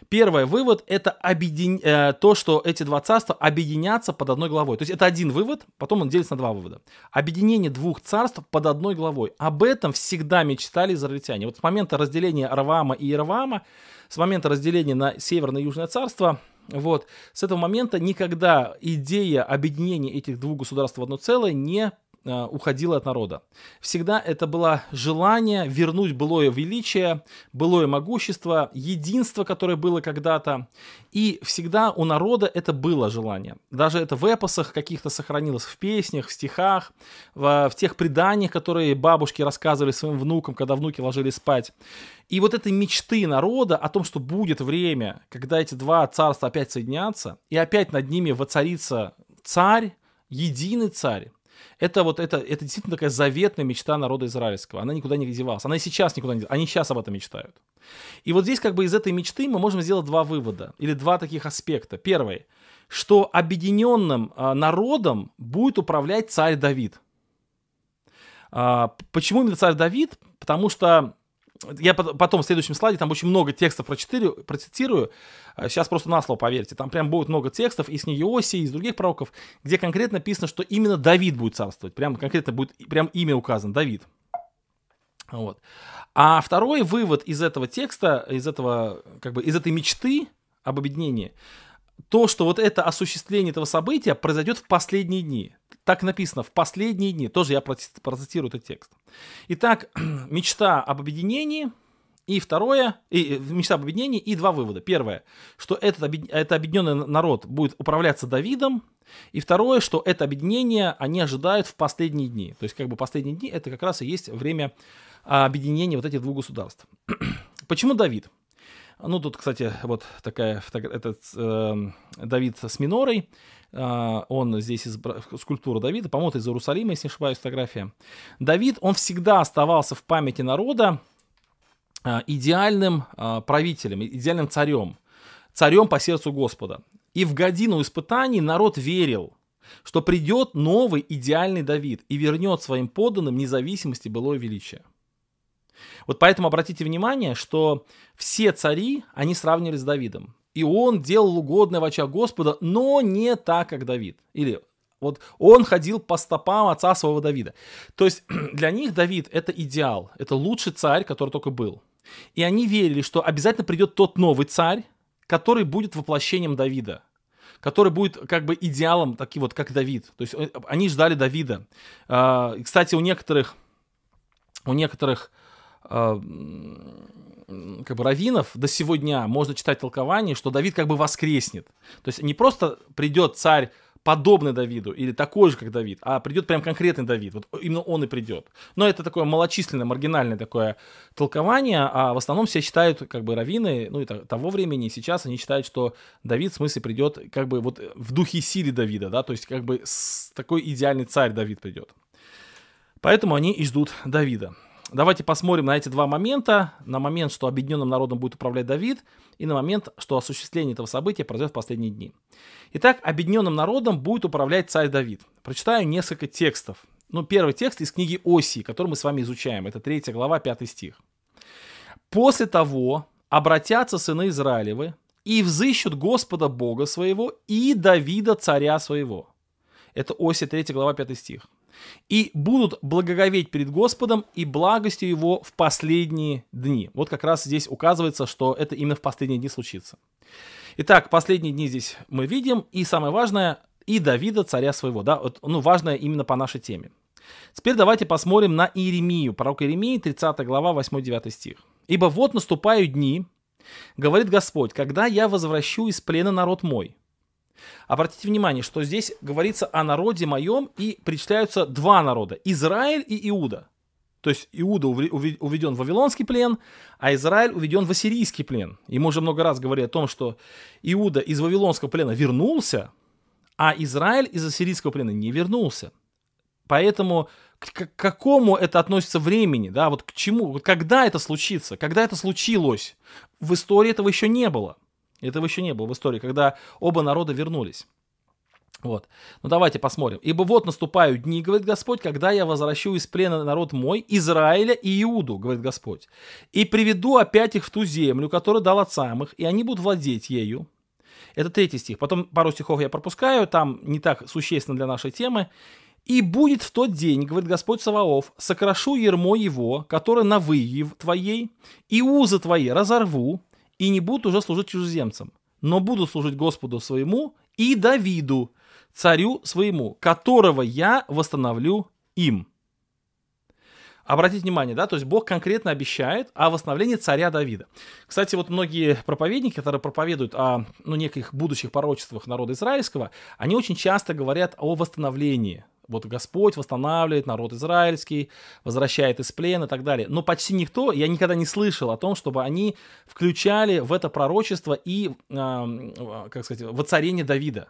Первый вывод – это объедин... э, то, что эти два царства объединятся под одной главой. То есть это один вывод, потом он делится на два вывода. Объединение двух царств под одной главой. Об этом всегда мечтали израильтяне. Вот с момента разделения Равама и Иеравама, с момента разделения на Северное и Южное царство, вот, с этого момента никогда идея объединения этих двух государств в одно целое не уходило от народа. Всегда это было желание вернуть былое величие, былое могущество, единство, которое было когда-то. И всегда у народа это было желание. Даже это в эпосах каких-то сохранилось, в песнях, в стихах, в, в тех преданиях, которые бабушки рассказывали своим внукам, когда внуки ложились спать. И вот этой мечты народа о том, что будет время, когда эти два царства опять соединятся, и опять над ними воцарится царь, единый царь, это вот это, это действительно такая заветная мечта народа израильского. Она никуда не девалась. Она и сейчас никуда не девалась. Они сейчас об этом мечтают. И вот здесь как бы из этой мечты мы можем сделать два вывода. Или два таких аспекта. Первый. Что объединенным а, народом будет управлять царь Давид. А, почему именно царь Давид? Потому что я потом в следующем слайде, там очень много текстов прочитирую, процитирую. Сейчас просто на слово поверьте. Там прям будет много текстов из книги Оси, из других пророков, где конкретно написано, что именно Давид будет царствовать. Прям конкретно будет прям имя указано, Давид. Вот. А второй вывод из этого текста, из этого, как бы, из этой мечты об объединении, то, что вот это осуществление этого события произойдет в последние дни. Так написано, в последние дни. Тоже я процитирую этот текст. Итак, [CLEARS THROAT] мечта об объединении и второе, и, мечта об объединении и два вывода. Первое, что этот, это объединенный народ будет управляться Давидом. И второе, что это объединение они ожидают в последние дни. То есть как бы последние дни это как раз и есть время объединения вот этих двух государств. [CLEARS THROAT] Почему Давид? Ну, тут, кстати, вот такая, этот э, Давид с минорой. А, он здесь из, скульптура Давида, по-моему, из Иерусалима, если не ошибаюсь, фотография. Давид, он всегда оставался в памяти народа а, идеальным а, правителем, идеальным царем, царем по сердцу Господа. И в годину испытаний народ верил, что придет новый идеальный Давид и вернет своим подданным независимости былое величие. Вот поэтому обратите внимание, что все цари, они сравнивались с Давидом и он делал угодное в очах Господа, но не так, как Давид. Или вот он ходил по стопам отца своего Давида. То есть [CLEARS THROAT] для них Давид это идеал, это лучший царь, который только был. И они верили, что обязательно придет тот новый царь, который будет воплощением Давида, который будет как бы идеалом, таким вот как Давид. То есть э, они ждали Давида. А, кстати, у некоторых, у некоторых как бы раввинов до сегодня можно читать толкование, что Давид как бы воскреснет. То есть не просто придет царь подобный Давиду или такой же, как Давид, а придет прям конкретный Давид. Вот именно он и придет. Но это такое малочисленное, маргинальное такое толкование, а в основном все считают, как бы раввины, ну и того времени, и сейчас они считают, что Давид в смысле придет как бы вот в духе силе Давида, да, то есть как бы такой идеальный царь Давид придет. Поэтому они и ждут Давида. Давайте посмотрим на эти два момента. На момент, что объединенным народом будет управлять Давид, и на момент, что осуществление этого события произойдет в последние дни. Итак, объединенным народом будет управлять царь Давид. Прочитаю несколько текстов. Ну, первый текст из книги Оси, который мы с вами изучаем. Это 3 глава, 5 стих. «После того обратятся сыны Израилевы и взыщут Господа Бога своего и Давида царя своего». Это Оси 3 глава, 5 стих и будут благоговеть перед Господом и благостью Его в последние дни. Вот как раз здесь указывается, что это именно в последние дни случится. Итак, последние дни здесь мы видим, и самое важное, и Давида, царя своего, да, вот, ну, важное именно по нашей теме. Теперь давайте посмотрим на Иеремию, пророк Иеремии, 30 глава, 8-9 стих. «Ибо вот наступают дни, говорит Господь, когда я возвращу из плена народ мой, Обратите внимание, что здесь говорится о народе моем и причисляются два народа. Израиль и Иуда. То есть Иуда уведен в Вавилонский плен, а Израиль уведен в Ассирийский плен. И мы уже много раз говорили о том, что Иуда из Вавилонского плена вернулся, а Израиль из Ассирийского плена не вернулся. Поэтому к, какому это относится времени, да, вот к чему, когда это случится, когда это случилось, в истории этого еще не было. Этого еще не было в истории, когда оба народа вернулись. Вот. Ну давайте посмотрим. «Ибо вот наступают дни, говорит Господь, когда я возвращу из плена народ мой, Израиля и Иуду, говорит Господь, и приведу опять их в ту землю, которую дал отцам их, и они будут владеть ею». Это третий стих. Потом пару стихов я пропускаю, там не так существенно для нашей темы. «И будет в тот день, говорит Господь Саваоф, сокрошу ермо его, которое на выев твоей, и узы твои разорву, и не будут уже служить чужеземцам, но будут служить Господу своему и Давиду, царю своему, которого я восстановлю им. Обратите внимание, да, то есть Бог конкретно обещает о восстановлении царя Давида. Кстати, вот многие проповедники, которые проповедуют о ну, неких будущих порочествах народа израильского, они очень часто говорят о восстановлении. Вот Господь восстанавливает народ израильский, возвращает из плена и так далее. Но почти никто, я никогда не слышал о том, чтобы они включали в это пророчество и, э, как сказать, воцарение Давида.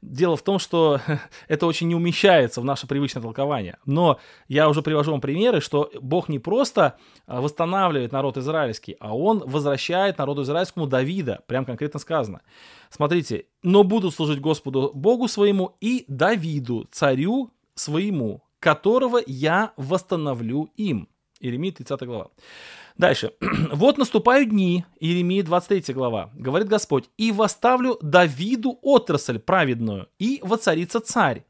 Дело в том, что [LAUGHS] это очень не умещается в наше привычное толкование. Но я уже привожу вам примеры, что Бог не просто а, восстанавливает народ израильский, а Он возвращает народу израильскому Давида. Прям конкретно сказано. Смотрите, но будут служить Господу Богу своему и Давиду, царю своему, которого я восстановлю им. Иеремия 30 глава. Дальше. [CLEARS THROAT] «Вот наступают дни», Иеремия 23 глава, говорит Господь, «и восставлю Давиду отрасль праведную, и воцарится царь,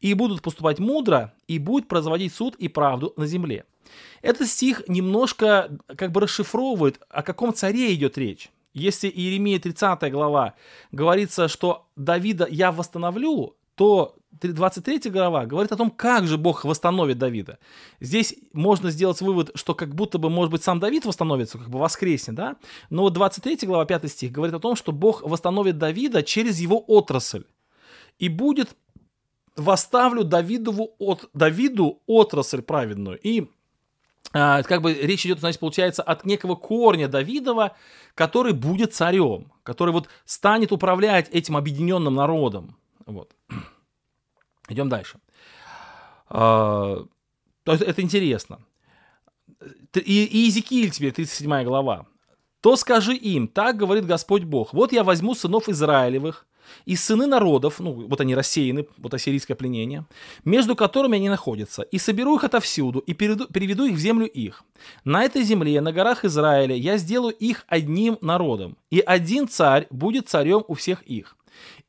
и будут поступать мудро, и будет производить суд и правду на земле». Этот стих немножко как бы расшифровывает, о каком царе идет речь. Если Иеремия 30 глава говорится, что Давида я восстановлю, то 23 глава говорит о том, как же Бог восстановит Давида. Здесь можно сделать вывод, что как будто бы, может быть, сам Давид восстановится, как бы воскреснет, да? Но вот 23 глава, 5 стих говорит о том, что Бог восстановит Давида через его отрасль. И будет восставлю Давидову от, Давиду отрасль праведную. И а, как бы речь идет, значит, получается, от некого корня Давидова, который будет царем, который вот станет управлять этим объединенным народом. Вот. [CLEARS THROAT] Идем дальше. А, то есть это интересно. И, и Иезекииль тебе, 37 глава. «То скажи им, так говорит Господь Бог, вот я возьму сынов Израилевых, и сыны народов, ну вот они рассеяны, вот ассирийское пленение, между которыми они находятся, и соберу их отовсюду, и переведу, переведу их в землю их. На этой земле, на горах Израиля, я сделаю их одним народом, и один царь будет царем у всех их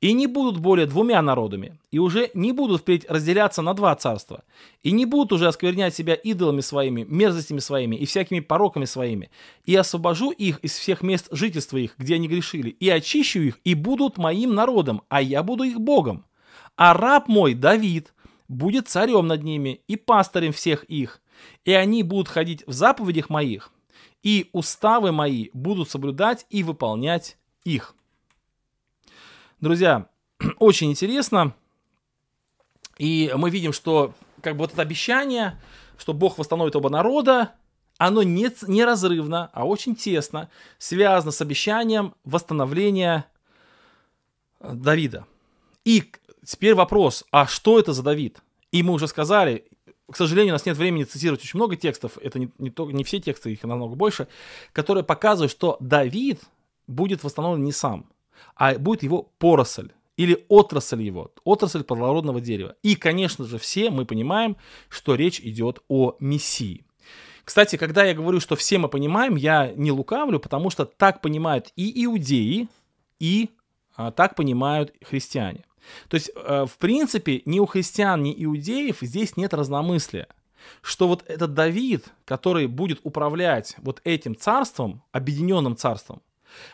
и не будут более двумя народами, и уже не будут впредь разделяться на два царства, и не будут уже осквернять себя идолами своими, мерзостями своими и всякими пороками своими, и освобожу их из всех мест жительства их, где они грешили, и очищу их, и будут моим народом, а я буду их Богом. А раб мой, Давид, будет царем над ними и пастырем всех их, и они будут ходить в заповедях моих, и уставы мои будут соблюдать и выполнять их. Друзья, [CLEARS THROAT] очень интересно. И мы видим, что как бы вот это обещание, что Бог восстановит оба народа, оно не, неразрывно, а очень тесно связано с обещанием восстановления э, Давида. И теперь вопрос, а что это за Давид? И мы уже сказали, к сожалению, у нас нет времени цитировать очень много текстов, это не, не, то, не все тексты, их намного больше, которые показывают, что Давид будет восстановлен не сам а будет его поросль или отрасль его, отрасль плодородного дерева. И, конечно же, все мы понимаем, что речь идет о Мессии. Кстати, когда я говорю, что все мы понимаем, я не лукавлю, потому что так понимают и иудеи, и а, так понимают христиане. То есть, э, в принципе, ни у христиан, ни иудеев здесь нет разномыслия. Что вот этот Давид, который будет управлять вот этим царством, объединенным царством,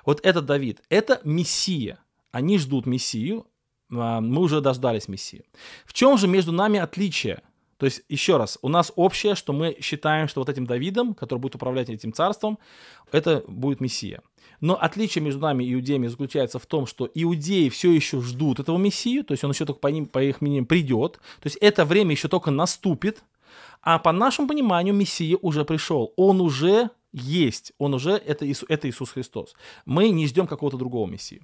вот этот Давид, это Мессия. Они ждут Мессию, а, мы уже дождались Мессии. В чем же между нами отличие? То есть, еще раз, у нас общее, что мы считаем, что вот этим Давидом, который будет управлять этим царством, это будет Мессия. Но отличие между нами и иудеями заключается в том, что иудеи все еще ждут этого Мессию, то есть он еще только по, ним, по их мнениям придет, то есть это время еще только наступит, а по нашему пониманию Мессия уже пришел, он уже есть, он уже, это, Иисус, это Иисус Христос. Мы не ждем какого-то другого Мессии.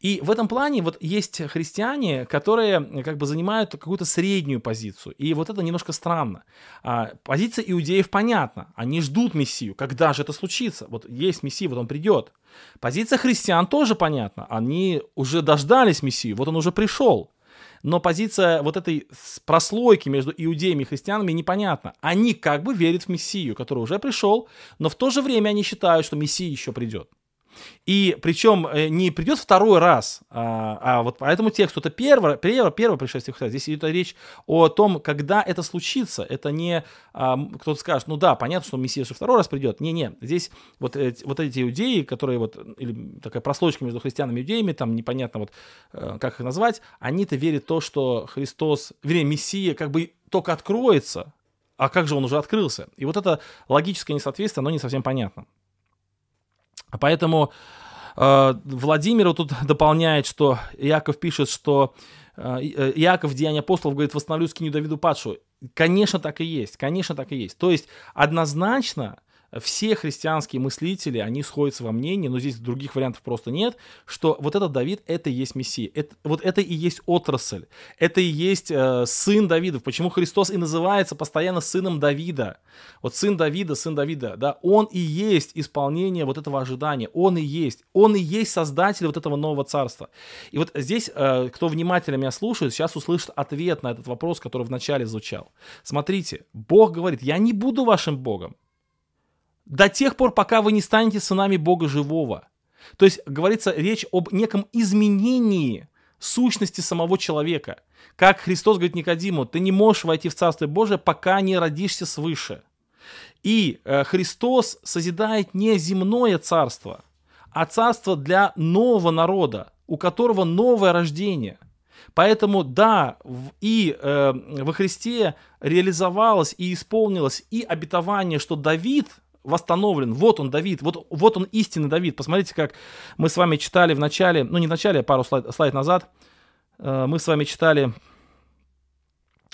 И в этом плане вот есть христиане, которые как бы занимают какую-то среднюю позицию. И вот это немножко странно. А, позиция иудеев понятна. Они ждут Мессию. Когда же это случится? Вот есть Мессия, вот он придет. Позиция христиан тоже понятна. Они уже дождались Мессию, вот он уже пришел но позиция вот этой прослойки между иудеями и христианами непонятна. Они как бы верят в Мессию, который уже пришел, но в то же время они считают, что Мессия еще придет. И причем э, не придет второй раз, а, а вот по этому тексту это первое, первое, первое пришествие Христа. Здесь идет речь о том, когда это случится. Это не а, кто-то скажет, ну да, понятно, что Мессия же второй раз придет. Не-не, здесь вот, вот эти иудеи, которые вот, или такая прослойка между христианами и иудеями, там непонятно вот, э, как их назвать, они-то верят в то, что Христос, вернее, Мессия как бы только откроется, а как же он уже открылся? И вот это логическое несоответствие, оно не совсем понятно. Поэтому э, Владимир тут дополняет, что Иаков пишет, что э, э Иаков в Деянии апостолов говорит, восстановлю скиню Давиду падшую. Конечно, так и есть, конечно, так и есть. То есть однозначно все христианские мыслители, они сходятся во мнении, но здесь других вариантов просто нет, что вот этот Давид, это и есть Мессия. Это, вот это и есть отрасль. Это и есть э, сын Давидов. Почему Христос и называется постоянно сыном Давида? Вот сын Давида, сын Давида, да, он и есть исполнение вот этого ожидания. Он и есть. Он и есть создатель вот этого нового царства. И вот здесь, э, кто внимательно меня слушает, сейчас услышит ответ на этот вопрос, который вначале звучал. Смотрите, Бог говорит, я не буду вашим Богом до тех пор, пока вы не станете сынами Бога живого. То есть говорится речь об неком изменении сущности самого человека. Как Христос говорит Никодиму, ты не можешь войти в Царство Божие, пока не родишься свыше. И э, Христос созидает не земное царство, а царство для нового народа, у которого новое рождение. Поэтому да, и э, во Христе реализовалось и исполнилось и обетование, что Давид – восстановлен. Вот он, Давид, вот, вот он истинный Давид. Посмотрите, как мы с вами читали в начале, ну не в начале, а пару слайд, слайд назад, э, мы с вами читали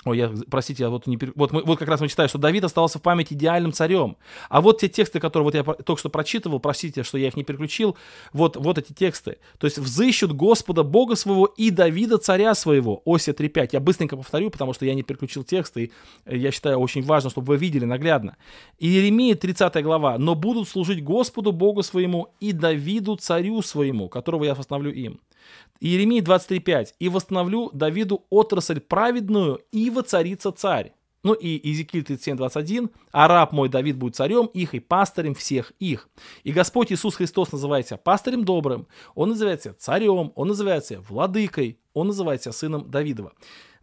Ой, я, простите, я вот, не, вот, мы, вот как раз мы читаем, что Давид оставался в памяти идеальным царем. А вот те тексты, которые вот я только что прочитывал, простите, что я их не переключил, вот, вот эти тексты. То есть «взыщут Господа Бога своего и Давида царя своего». Осия 3.5. Я быстренько повторю, потому что я не переключил тексты, и я считаю очень важно, чтобы вы видели наглядно. Иеремия 30 глава. «Но будут служить Господу Богу своему и Давиду царю своему, которого я восстановлю им». Иеремия 23.5. «И восстановлю Давиду отрасль праведную, и воцарится царь». Ну и Иезекииль 37.21. «А раб мой Давид будет царем их и пастырем всех их». И Господь Иисус Христос называется пастырем добрым, Он называется царем, Он называется владыкой, Он называется сыном Давидова.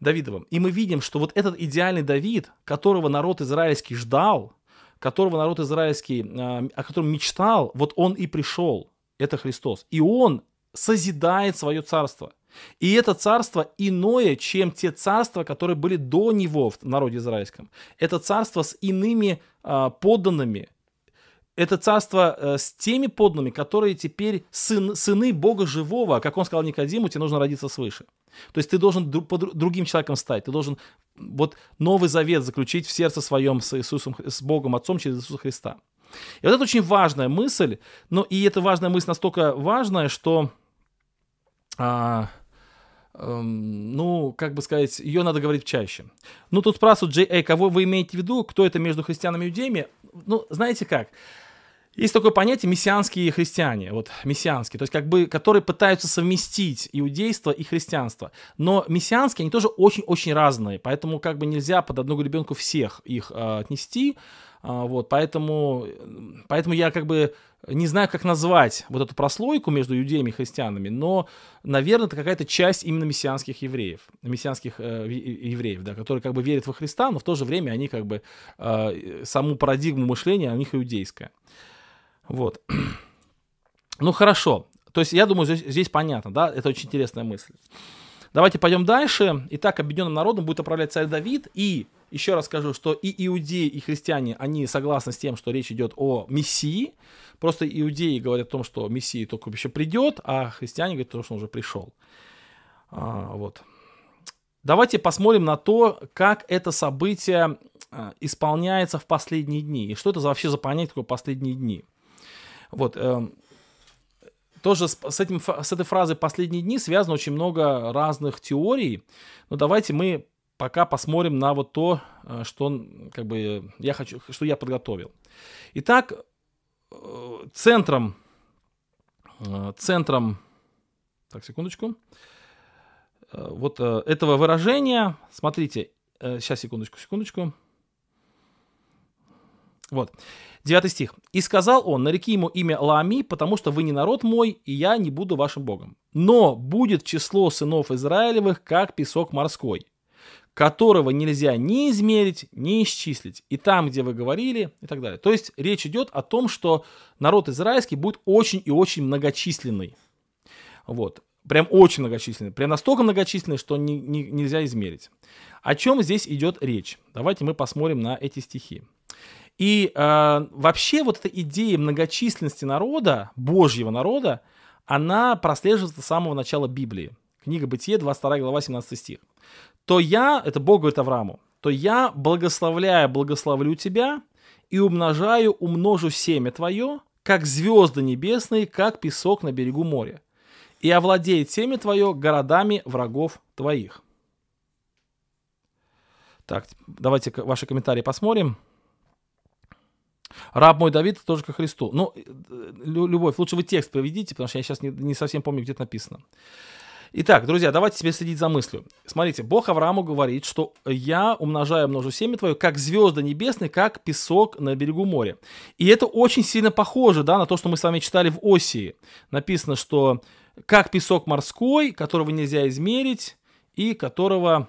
Давидовым. И мы видим, что вот этот идеальный Давид, которого народ израильский ждал, которого народ израильский, а, о котором мечтал, вот он и пришел. Это Христос. И он созидает свое царство. И это царство иное, чем те царства, которые были до него в народе израильском. Это царство с иными э, подданными. Это царство э, с теми подданными, которые теперь сын, сыны Бога живого. Как он сказал Никодиму, тебе нужно родиться свыше. То есть ты должен друг, под, другим человеком стать. Ты должен вот новый завет заключить в сердце своем с Иисусом, с Богом Отцом через Иисуса Христа. И вот это очень важная мысль. Но и эта важная мысль настолько важная, что а, эм, ну, как бы сказать, ее надо говорить чаще. Ну, тут спрашивают, Джей, эй, кого вы имеете в виду, кто это между христианами и иудеями? Ну, знаете как, есть такое понятие мессианские христиане, вот мессианские, то есть как бы, которые пытаются совместить иудейство и христианство. Но мессианские, они тоже очень-очень разные, поэтому как бы нельзя под одну гребенку всех их э, отнести. Э, вот, поэтому, поэтому я как бы не знаю, как назвать вот эту прослойку между иудеями и христианами, но, наверное, это какая-то часть именно мессианских евреев, мессианских э, евреев, да, которые как бы верят во Христа, но в то же время они как бы э, саму парадигму мышления у них иудейская. Вот. [CLEARS THROAT] Ну хорошо. То есть я думаю, здесь, здесь понятно, да, это очень интересная мысль. Давайте пойдем дальше. Итак, объединенным народом будет управлять царь Давид. И еще раз скажу, что и иудеи, и христиане, они согласны с тем, что речь идет о Мессии. Просто иудеи говорят о том, что Мессия только еще придет, а христиане говорят, что он уже пришел. А, вот. Давайте посмотрим на то, как это событие а, исполняется в последние дни. И что это вообще за понятие такое последние дни. Вот. Тоже с, с, этим, с этой фразой «последние дни» связано очень много разных теорий. Но давайте мы пока посмотрим на вот то, э, что как бы я хочу, что я подготовил. Итак, Э, центром, э, центром, так, секундочку, вот этого выражения, смотрите, сейчас, секундочку, секундочку, вот, девятый стих. «И сказал он, нареки ему имя Лаами, потому что вы не народ мой, и я не буду вашим Богом. Но будет число сынов Израилевых, как песок морской, которого нельзя ни измерить, ни исчислить. И там, где вы говорили, и так далее. То есть речь идет о том, что народ израильский будет очень и очень многочисленный. Вот. Прям очень многочисленные. Прям настолько многочисленные, что не, не, нельзя измерить. О чем здесь идет речь? Давайте мы посмотрим на эти стихи. И э, вообще вот эта идея многочисленности народа, Божьего народа, она прослеживается с самого начала Библии. Книга Бытие, 22 глава, 17 стих. «То я, это Бог говорит Аврааму, то я, благословляя, благословлю тебя и умножаю, умножу семя твое, как звезды небесные, как песок на берегу моря, и овладеет семя твое городами врагов твоих». Так, давайте ваши комментарии посмотрим. Раб мой Давид тоже ко Христу. Ну, э, любовь, лучше вы текст проведите, потому что я сейчас не, не совсем помню, где это написано. Итак, друзья, давайте себе следить за мыслью. Смотрите, Бог Аврааму говорит, что я умножаю множу семя твое, как звезды небесные, как песок на берегу моря. И это очень сильно похоже да, на то, что мы с вами читали в Осии. Написано, что как песок морской, которого нельзя измерить, и которого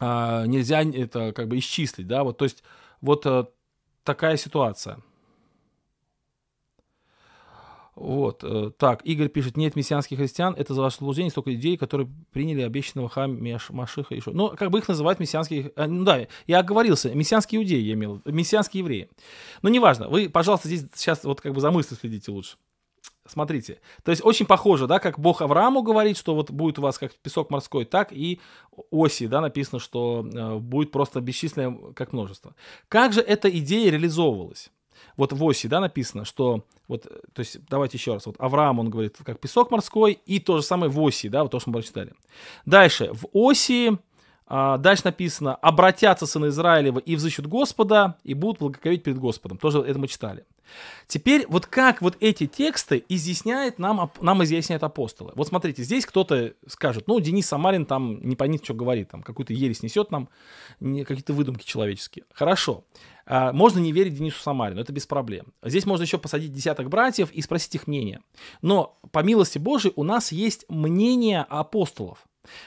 а, нельзя это как бы исчислить. Да? Вот, то есть вот а, такая ситуация. Вот, э, так, Игорь пишет, нет мессианских христиан, это за ваше служение столько идей, которые приняли обещанного хам Машиха Шо. Ну, как бы их называют мессианские, э, ну да, я оговорился, мессианские иудеи я имел, мессианские евреи. Но неважно, вы, пожалуйста, здесь сейчас вот как бы за мыслью следите лучше. Смотрите, то есть очень похоже, да, как Бог Аврааму говорит, что вот будет у вас как песок морской, так и оси, да, написано, что э, будет просто бесчисленное как множество. Как же эта идея реализовывалась? вот в оси, да, написано, что вот, то есть, давайте еще раз, вот Авраам, он говорит, как песок морской, и то же самое в оси, да, вот то, что мы прочитали. Дальше, в оси, а, дальше написано, обратятся сыны Израилева и взыщут Господа, и будут благословить перед Господом. Тоже это мы читали. Теперь вот как вот эти тексты изъясняет нам, нам изъясняют апостолы. Вот смотрите, здесь кто-то скажет, ну, Денис Самарин там не понятно, что говорит, там какую-то ересь несет нам, какие-то выдумки человеческие. Хорошо. А, можно не верить Денису Самарину, это без проблем. Здесь можно еще посадить десяток братьев и спросить их мнение. Но по милости Божией у нас есть мнение апостолов.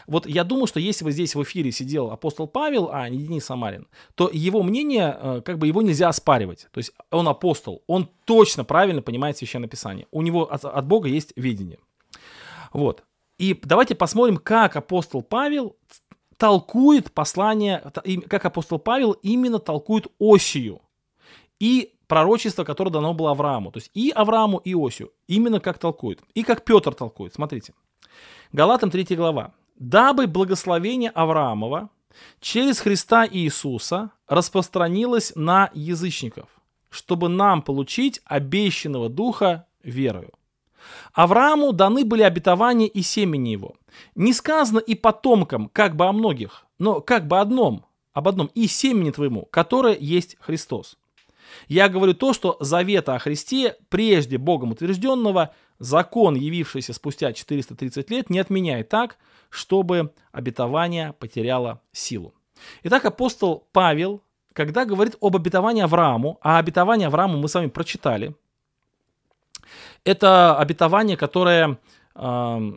Вот я думаю, что если бы здесь в эфире сидел апостол Павел, а не Денис Самарин, то его мнение, э, как бы его нельзя оспаривать. То есть он апостол, он точно правильно понимает Священное Писание. У него от, от Бога есть видение. Вот. И давайте посмотрим, как апостол Павел толкует послание, как апостол Павел именно толкует Осию и пророчество, которое дано было Аврааму. То есть и Аврааму, и Осию. Именно как толкует. И как Петр толкует. Смотрите. Галатам 3 глава. «Дабы благословение Авраамова через Христа Иисуса распространилось на язычников, чтобы нам получить обещанного Духа верою». Аврааму даны были обетования и семени его. Не сказано и потомкам, как бы о многих, но как бы одном, об одном, и семени твоему, которое есть Христос. Я говорю то, что завета о Христе, прежде Богом утвержденного, закон, явившийся спустя 430 лет, не отменяет так, чтобы обетование потеряло силу. Итак, апостол Павел, когда говорит об обетовании Аврааму, а обетование Аврааму мы с вами прочитали – это обетование, которое э,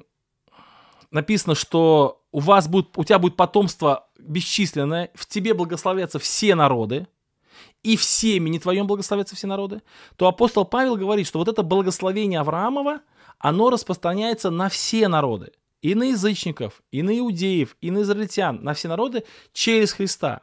написано, что у вас будет, у тебя будет потомство бесчисленное, в тебе благословятся все народы, и в семени твоем благословятся все народы, то апостол Павел говорит, что вот это благословение Авраамова, оно распространяется на все народы, и на язычников, и на иудеев, и на израильтян, на все народы через Христа.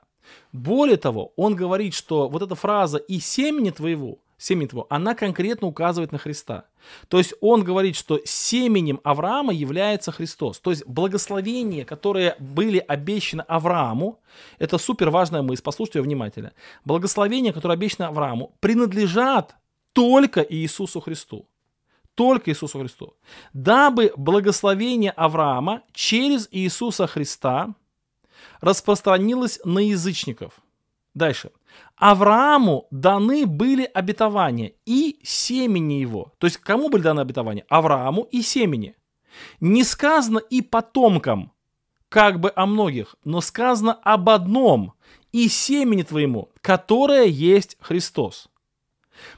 Более того, он говорит, что вот эта фраза «и семени твоего» семени твоего, она конкретно указывает на Христа. То есть он говорит, что семенем Авраама является Христос. То есть благословения, которые были обещаны Аврааму, это супер важная мысль, послушайте ее внимательно. Благословения, которые обещаны Аврааму, принадлежат только Иисусу Христу. Только Иисусу Христу. Дабы благословение Авраама через Иисуса Христа распространилось на язычников. Дальше. Аврааму даны были обетования и семени его. То есть кому были даны обетования? Аврааму и семени. Не сказано и потомкам, как бы о многих, но сказано об одном, и семени твоему, которое есть Христос.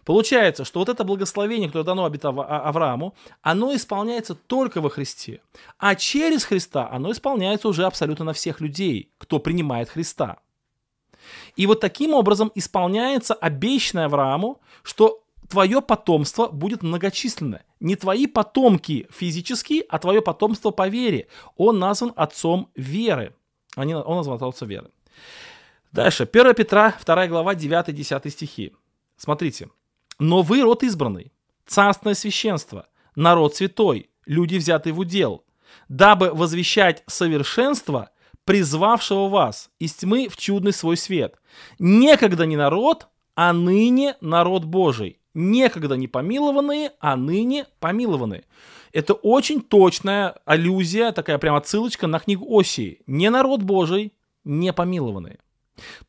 Получается, что вот это благословение, которое дано а, Аврааму, оно исполняется только во Христе. А через Христа оно исполняется уже абсолютно на всех людей, кто принимает Христа. И вот таким образом исполняется обещанное Аврааму, что твое потомство будет многочисленное. Не твои потомки физические, а твое потомство по вере. Он назван отцом веры. Он назван отцом веры. Дальше. 1 Петра, 2 глава, 9-10 стихи. Смотрите. «Но вы род избранный, царственное священство, народ святой, люди, взятые в удел, дабы возвещать совершенство, призвавшего вас из тьмы в чудный свой свет. Некогда не народ, а ныне народ Божий. Некогда не помилованные, а ныне помилованные. Это очень точная аллюзия, такая прям отсылочка на книгу Осии. Не народ Божий, не помилованные.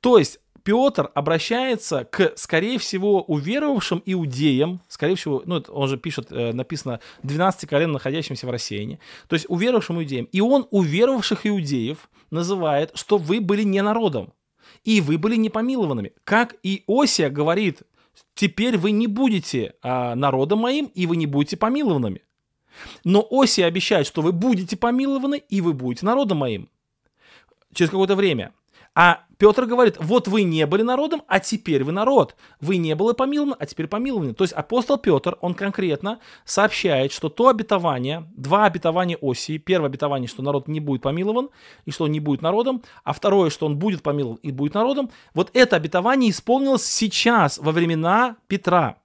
То есть Петр обращается к, скорее всего, уверовавшим иудеям, скорее всего, ну, он же пишет, э, написано, 12 колен, находящимся в рассеянии, то есть уверовавшим иудеям. И он уверовавших иудеев называет, что вы были не народом, и вы были непомилованными. Как и Осия говорит, теперь вы не будете а, народом моим, и вы не будете помилованными. Но Осия обещает, что вы будете помилованы, и вы будете народом моим. Через какое-то время. А Петр говорит, вот вы не были народом, а теперь вы народ. Вы не были помилованы, а теперь помилованы. То есть апостол Петр, он конкретно сообщает, что то обетование, два обетования Осии. Первое обетование, что народ не будет помилован, и что он не будет народом. А второе, что он будет помилован и будет народом. Вот это обетование исполнилось сейчас, во времена Петра.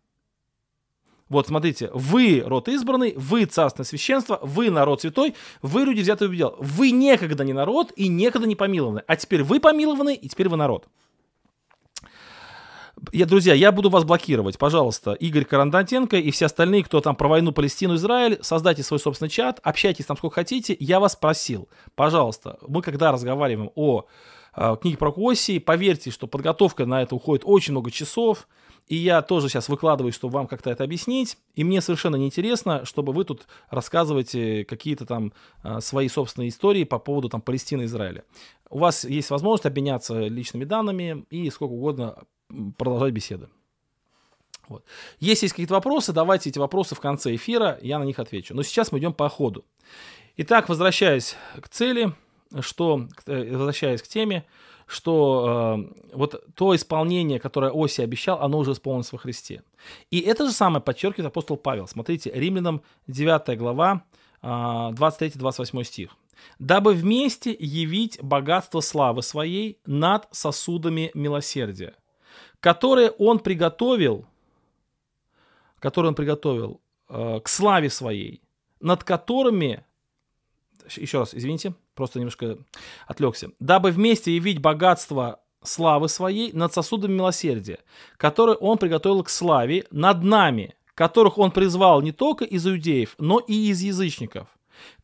Вот, смотрите, вы род избранный, вы царственное священство, вы народ святой, вы люди взятые в удел. Вы некогда не народ и некогда не помилованы. А теперь вы помилованы, и теперь вы народ. Я, друзья, я буду вас блокировать. Пожалуйста, Игорь Карандатенко и все остальные, кто там про войну Палестину, Израиль, создайте свой собственный чат, общайтесь там сколько хотите. Я вас просил, пожалуйста, мы когда разговариваем о э, книге про Косии, поверьте, что подготовка на это уходит очень много часов. И я тоже сейчас выкладываю, чтобы вам как-то это объяснить. И мне совершенно неинтересно, чтобы вы тут рассказываете какие-то там а, свои собственные истории по поводу там Палестины и Израиля. У вас есть возможность обменяться личными данными и сколько угодно продолжать беседы. Вот. Если есть какие-то вопросы, давайте эти вопросы в конце эфира, я на них отвечу. Но сейчас мы идем по ходу. Итак, возвращаясь к цели, что, э, возвращаясь к теме, что э, вот то исполнение, которое Оси обещал, оно уже исполнилось во Христе. И это же самое подчеркивает апостол Павел. Смотрите, Римлянам 9 глава, э, 23-28 стих. «Дабы вместе явить богатство славы своей над сосудами милосердия, которые он приготовил, которые он приготовил э, к славе своей, над которыми еще раз, извините, просто немножко отвлекся. Дабы вместе явить богатство славы своей над сосудами милосердия, которые он приготовил к славе над нами, которых он призвал не только из иудеев, но и из язычников.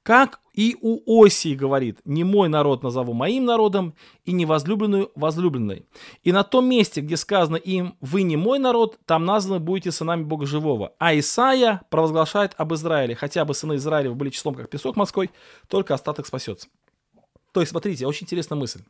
Как и у Осии говорит, не мой народ назову моим народом, и не возлюбленную возлюбленной. И на том месте, где сказано им, вы не мой народ, там названы будете сынами Бога Живого. А Исаия провозглашает об Израиле, хотя бы сыны Израиля были числом, как песок морской, только остаток спасется. То есть, смотрите, очень интересная мысль.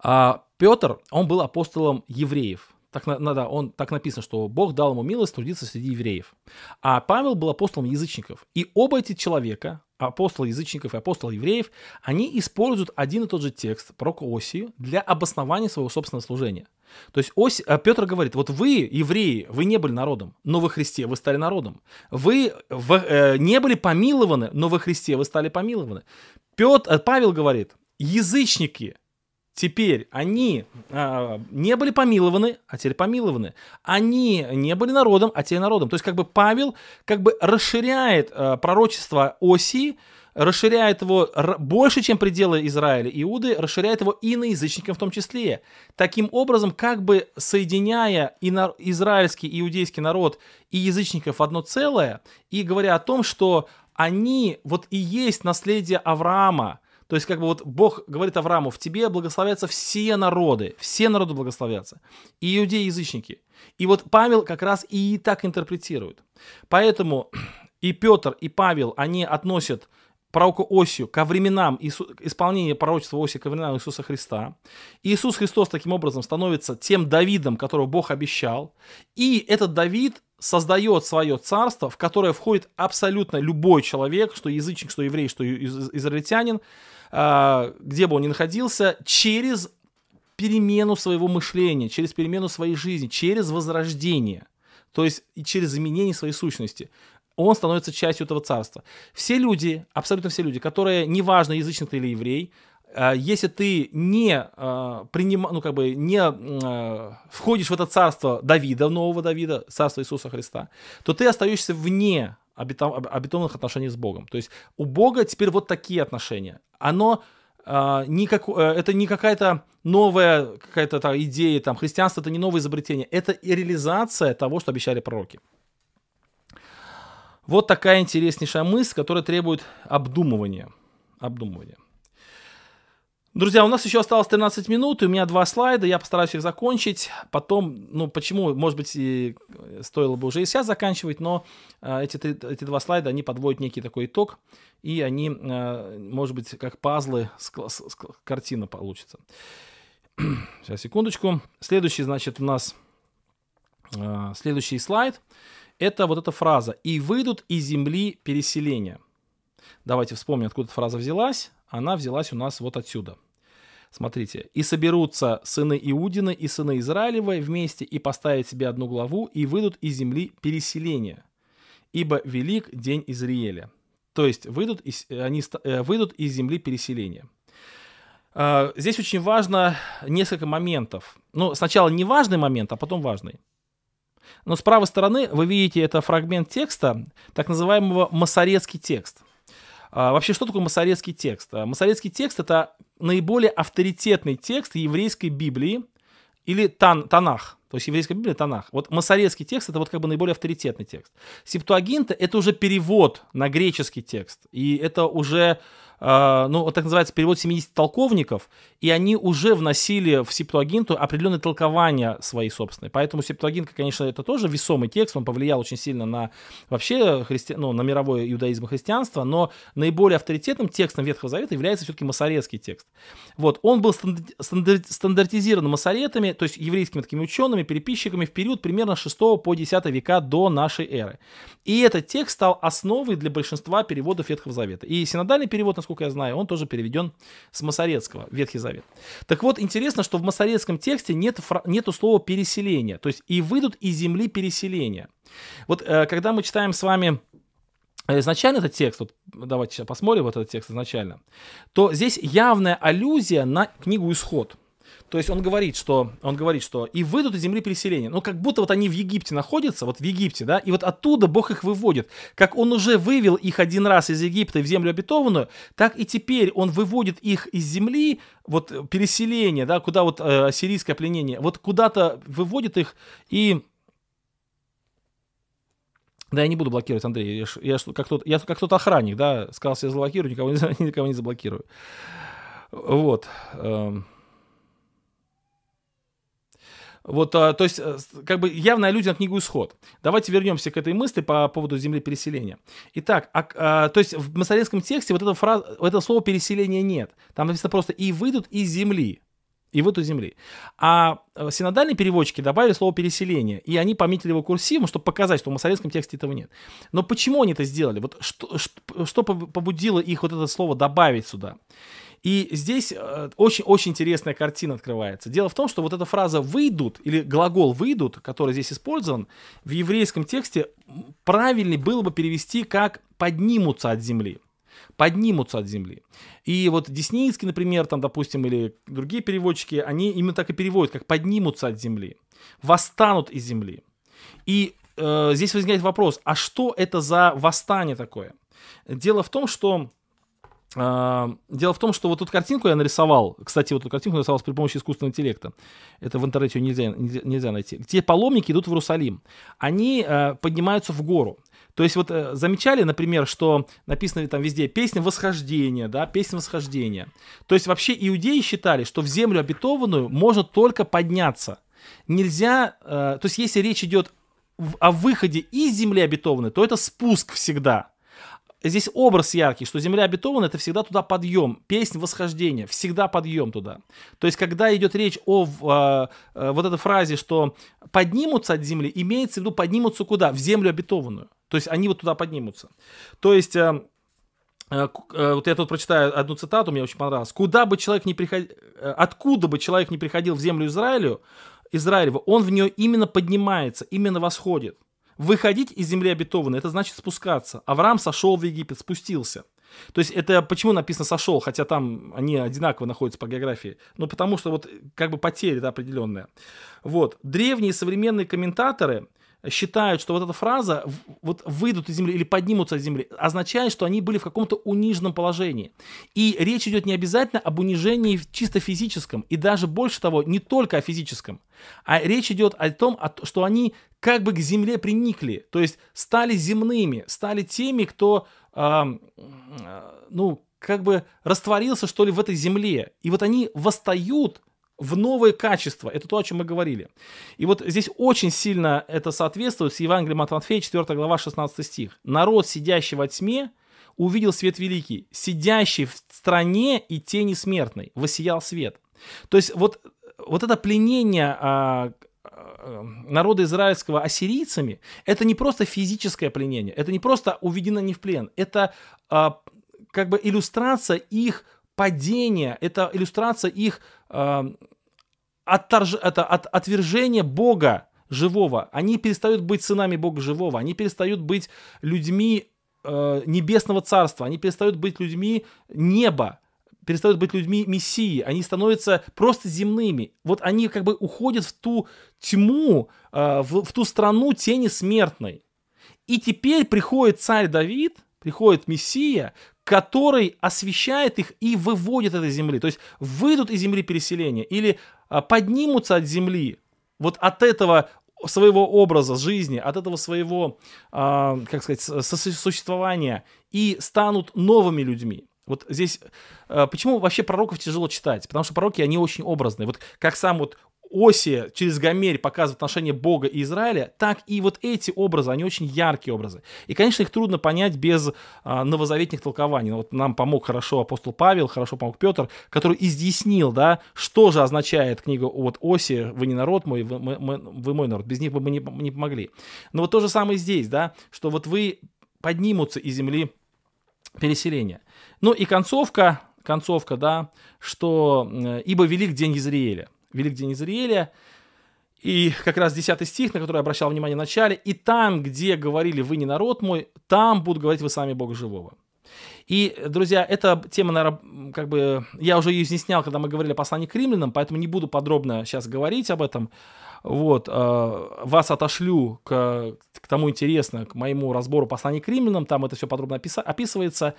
А, Петр, он был апостолом евреев. Так, да, он, так написано, что Бог дал ему милость трудиться среди евреев. А Павел был апостолом язычников. И оба эти человека, апостол язычников и апостол евреев, они используют один и тот же текст про Осию для обоснования своего собственного служения. То есть Ось, э, Петр говорит, вот вы, евреи, вы не были народом, но во Христе вы стали народом. Вы в, э, не были помилованы, но во Христе вы стали помилованы. Петр, э, Павел говорит, язычники, Теперь они э, не были помилованы, а теперь помилованы. Они не были народом, а теперь народом. То есть как бы Павел как бы расширяет э, пророчество Осии, расширяет его больше, чем пределы Израиля, Иуды, расширяет его и на язычников в том числе. Таким образом, как бы соединяя и на, израильский, иудейский народ и язычников в одно целое, и говоря о том, что они вот и есть наследие Авраама, то есть, как бы вот Бог говорит Аврааму, в тебе благословятся все народы, все народы благословятся, и иудеи, и язычники. И вот Павел как раз и так интерпретирует. Поэтому и Петр, и Павел, они относят пророка Осию ко временам Иису, исполнения пророчества Осии ко временам Иисуса Христа. Иисус Христос таким образом становится тем Давидом, которого Бог обещал. И этот Давид создает свое царство, в которое входит абсолютно любой человек, что язычник, что еврей, что израильтянин, а, где бы он ни находился, через перемену своего мышления, через перемену своей жизни, через возрождение. то есть и через изменение своей сущности он становится частью этого царства. Все люди, абсолютно все люди, которые, неважно, язычник ты или еврей, если ты не э, приним, ну, как бы не э, входишь в это царство Давида, нового Давида, царство Иисуса Христа, то ты остаешься вне обетованных отношений с Богом. То есть у Бога теперь вот такие отношения. Оно не как, это не какая-то новая какая-то там, идея, там, христианство это не новое изобретение, это и реализация того, что обещали пророки. Вот такая интереснейшая мысль, которая требует обдумывания. обдумывания. Друзья, у нас еще осталось 13 минут, и у меня два слайда, я постараюсь их закончить. Потом, ну, почему, может быть, и стоило бы уже и сейчас заканчивать, но э, эти, эти два слайда, они подводят некий такой итог, и они, э, может быть, как пазлы, ск- ск- картина получится. [CLEARS THROAT] Сейчас, секундочку. Следующий, значит, у нас э, следующий слайд это вот эта фраза «и выйдут из земли переселения». Давайте вспомним, откуда эта фраза взялась. Она взялась у нас вот отсюда. Смотрите. «И соберутся сыны Иудины и сыны Израилевы вместе и поставят себе одну главу, и выйдут из земли переселения, ибо велик день Израиля». То есть выйдут из, они э, выйдут из земли переселения. А, здесь очень важно несколько моментов. Ну, сначала не важный момент, а потом важный. Но с правой стороны вы видите это фрагмент текста, так называемого масорецкий текст. А, вообще, что такое масорецкий текст? А, масорецкий текст — это наиболее авторитетный текст еврейской Библии или тан, Танах. То есть еврейская Библия — Танах. Вот масорецкий текст — это вот как бы наиболее авторитетный текст. Септуагинта — это уже перевод на греческий текст. И это уже ну, вот так называется перевод 70 толковников, и они уже вносили в Септуагинту определенные толкования свои собственные. Поэтому Септуагинта, конечно, это тоже весомый текст, он повлиял очень сильно на вообще христи... ну, на мировой иудаизм и христианство, но наиболее авторитетным текстом Ветхого Завета является все-таки масоретский текст. Вот, он был стандар... стандартизирован масоретами, то есть еврейскими такими учеными, переписчиками в период примерно 6 по 10 века до нашей эры. И этот текст стал основой для большинства переводов Ветхого Завета. И синодальный перевод, насколько насколько я знаю, он тоже переведен с Масорецкого, Ветхий Завет. Так вот, интересно, что в масорецком тексте нет, нету слова переселение, то есть и выйдут из земли переселения. Вот э, когда мы читаем с вами э, изначально этот текст, вот давайте сейчас посмотрим вот этот текст изначально, то здесь явная аллюзия на книгу Исход. То есть он говорит, что он говорит, что и выйдут из земли переселения. Ну, как будто вот они в Египте находятся, вот в Египте, да, и вот оттуда Бог их выводит. Как он уже вывел их один раз из Египта в землю обетованную, так и теперь он выводит их из земли, вот переселение, да, куда вот э, ассирийское пленение, вот куда-то выводит их и да, я не буду блокировать, Андрей. Я, я, как, тот, я как тот охранник, да, сказал, я заблокирую, никого не, [LAUGHS] никого не заблокирую. Вот. Эм. Вот, а, то есть, э, как бы явная аллюзия на книгу «Исход». Давайте вернемся к этой мысли по поводу земли переселения. Итак, а, а, то есть в масоретском тексте вот, эта фраза, вот этого слова «переселения» нет. Там написано просто «и выйдут из земли». И в эту земли. А э, синодальные переводчики добавили слово переселение, и они пометили его курсивом, чтобы показать, что в масоретском тексте этого нет. Но почему они это сделали? Вот что, что побудило их вот это слово добавить сюда? И здесь очень-очень э, интересная картина открывается. Дело в том, что вот эта фраза «выйдут» или глагол «выйдут», который здесь использован, в еврейском тексте правильнее было бы перевести как «поднимутся от земли» поднимутся от земли. И вот Десницкий, например, там, допустим, или другие переводчики, они именно так и переводят, как поднимутся от земли, восстанут из земли. И э, здесь возникает вопрос, а что это за восстание такое? Дело в том, что дело в том, что вот эту картинку я нарисовал, кстати, вот эту картинку нарисовал при помощи искусственного интеллекта. Это в интернете нельзя, нельзя, нельзя найти. Где паломники идут в Иерусалим. Они э, поднимаются в гору. То есть вот э, замечали, например, что написано там везде песня восхождения, да, песня восхождения. То есть вообще иудеи считали, что в землю обетованную можно только подняться. Нельзя, э, то есть если речь идет о выходе из земли обетованной, то это спуск всегда здесь образ яркий, что земля обетована, это всегда туда подъем, песнь восхождения, всегда подъем туда. То есть, когда идет речь о э, э, вот этой фразе, что поднимутся от земли, имеется в виду поднимутся куда? В землю обетованную. То есть, они вот туда поднимутся. То есть, э, э, э вот я тут прочитаю одну цитату, мне очень понравилось. Куда бы человек не приходил, э, откуда бы человек не приходил в землю Израилю, Израилева, он в нее именно поднимается, именно восходит. Выходить из земли обетованной, это значит спускаться. Авраам сошел в Египет, спустился. То есть это почему написано сошел, хотя там они одинаково находятся по географии? Ну, потому что вот как бы потеря да, определенная. Вот. Древние современные комментаторы, считают, что вот эта фраза вот выйдут из земли или поднимутся из земли, означает, что они были в каком-то униженном положении. И речь идет не обязательно об унижении чисто физическом, и даже больше того, не только о физическом, а речь идет о том, что они как бы к земле приникли, то есть стали земными, стали теми, кто, э, ну, как бы растворился, что ли, в этой земле. И вот они восстают в новые качества. Это то, о чем мы говорили. И вот здесь очень сильно это соответствует с Евангелием от Матфея, 4 глава, 16 стих. «Народ, сидящий во тьме, увидел свет великий, сидящий в стране и тени смертной, воссиял свет». То есть вот, вот это пленение а, а, народа израильского ассирийцами, это не просто физическое пленение, это не просто уведено не в плен, это а, как бы иллюстрация их падения, это иллюстрация их э, отторж... это от... отвержения Бога живого. Они перестают быть сынами Бога живого, они перестают быть людьми э, небесного царства, они перестают быть людьми неба, перестают быть людьми Мессии, они становятся просто земными. Вот они как бы уходят в ту тьму, э, в, в ту страну тени смертной. И теперь приходит царь Давид, приходит Мессия, который освещает их и выводит этой земли. То есть выйдут из земли переселения или а, поднимутся от земли, вот от этого своего образа жизни, от этого своего, а, как сказать, существования и станут новыми людьми. Вот здесь, а, почему вообще пророков тяжело читать? Потому что пророки, они очень образные. Вот как сам вот Оси через Гомерь показывает отношение Бога и Израиля, так и вот эти образы, они очень яркие образы. И, конечно, их трудно понять без а, новозаветных толкований. Но вот нам помог хорошо апостол Павел, хорошо помог Петр, который изъяснил, да, что же означает книга вот Оси «Вы не народ мой, вы, мы, вы мой народ». Без них бы мы не, не помогли. Но вот то же самое здесь, да, что вот вы поднимутся из земли переселения. Ну и концовка, концовка, да, что «Ибо велик день Израиля». Велик день Израиля. И как раз 10 стих, на который я обращал внимание в начале. «И там, где говорили, вы не народ мой, там будут говорить вы сами Бога живого». И, друзья, эта тема, наверное, как бы, я уже ее изъяснял, когда мы говорили о послании к римлянам, поэтому не буду подробно сейчас говорить об этом. Вот, э, вас отошлю к, к тому интересно, к моему разбору послания к римлянам, там это все подробно описа, описывается,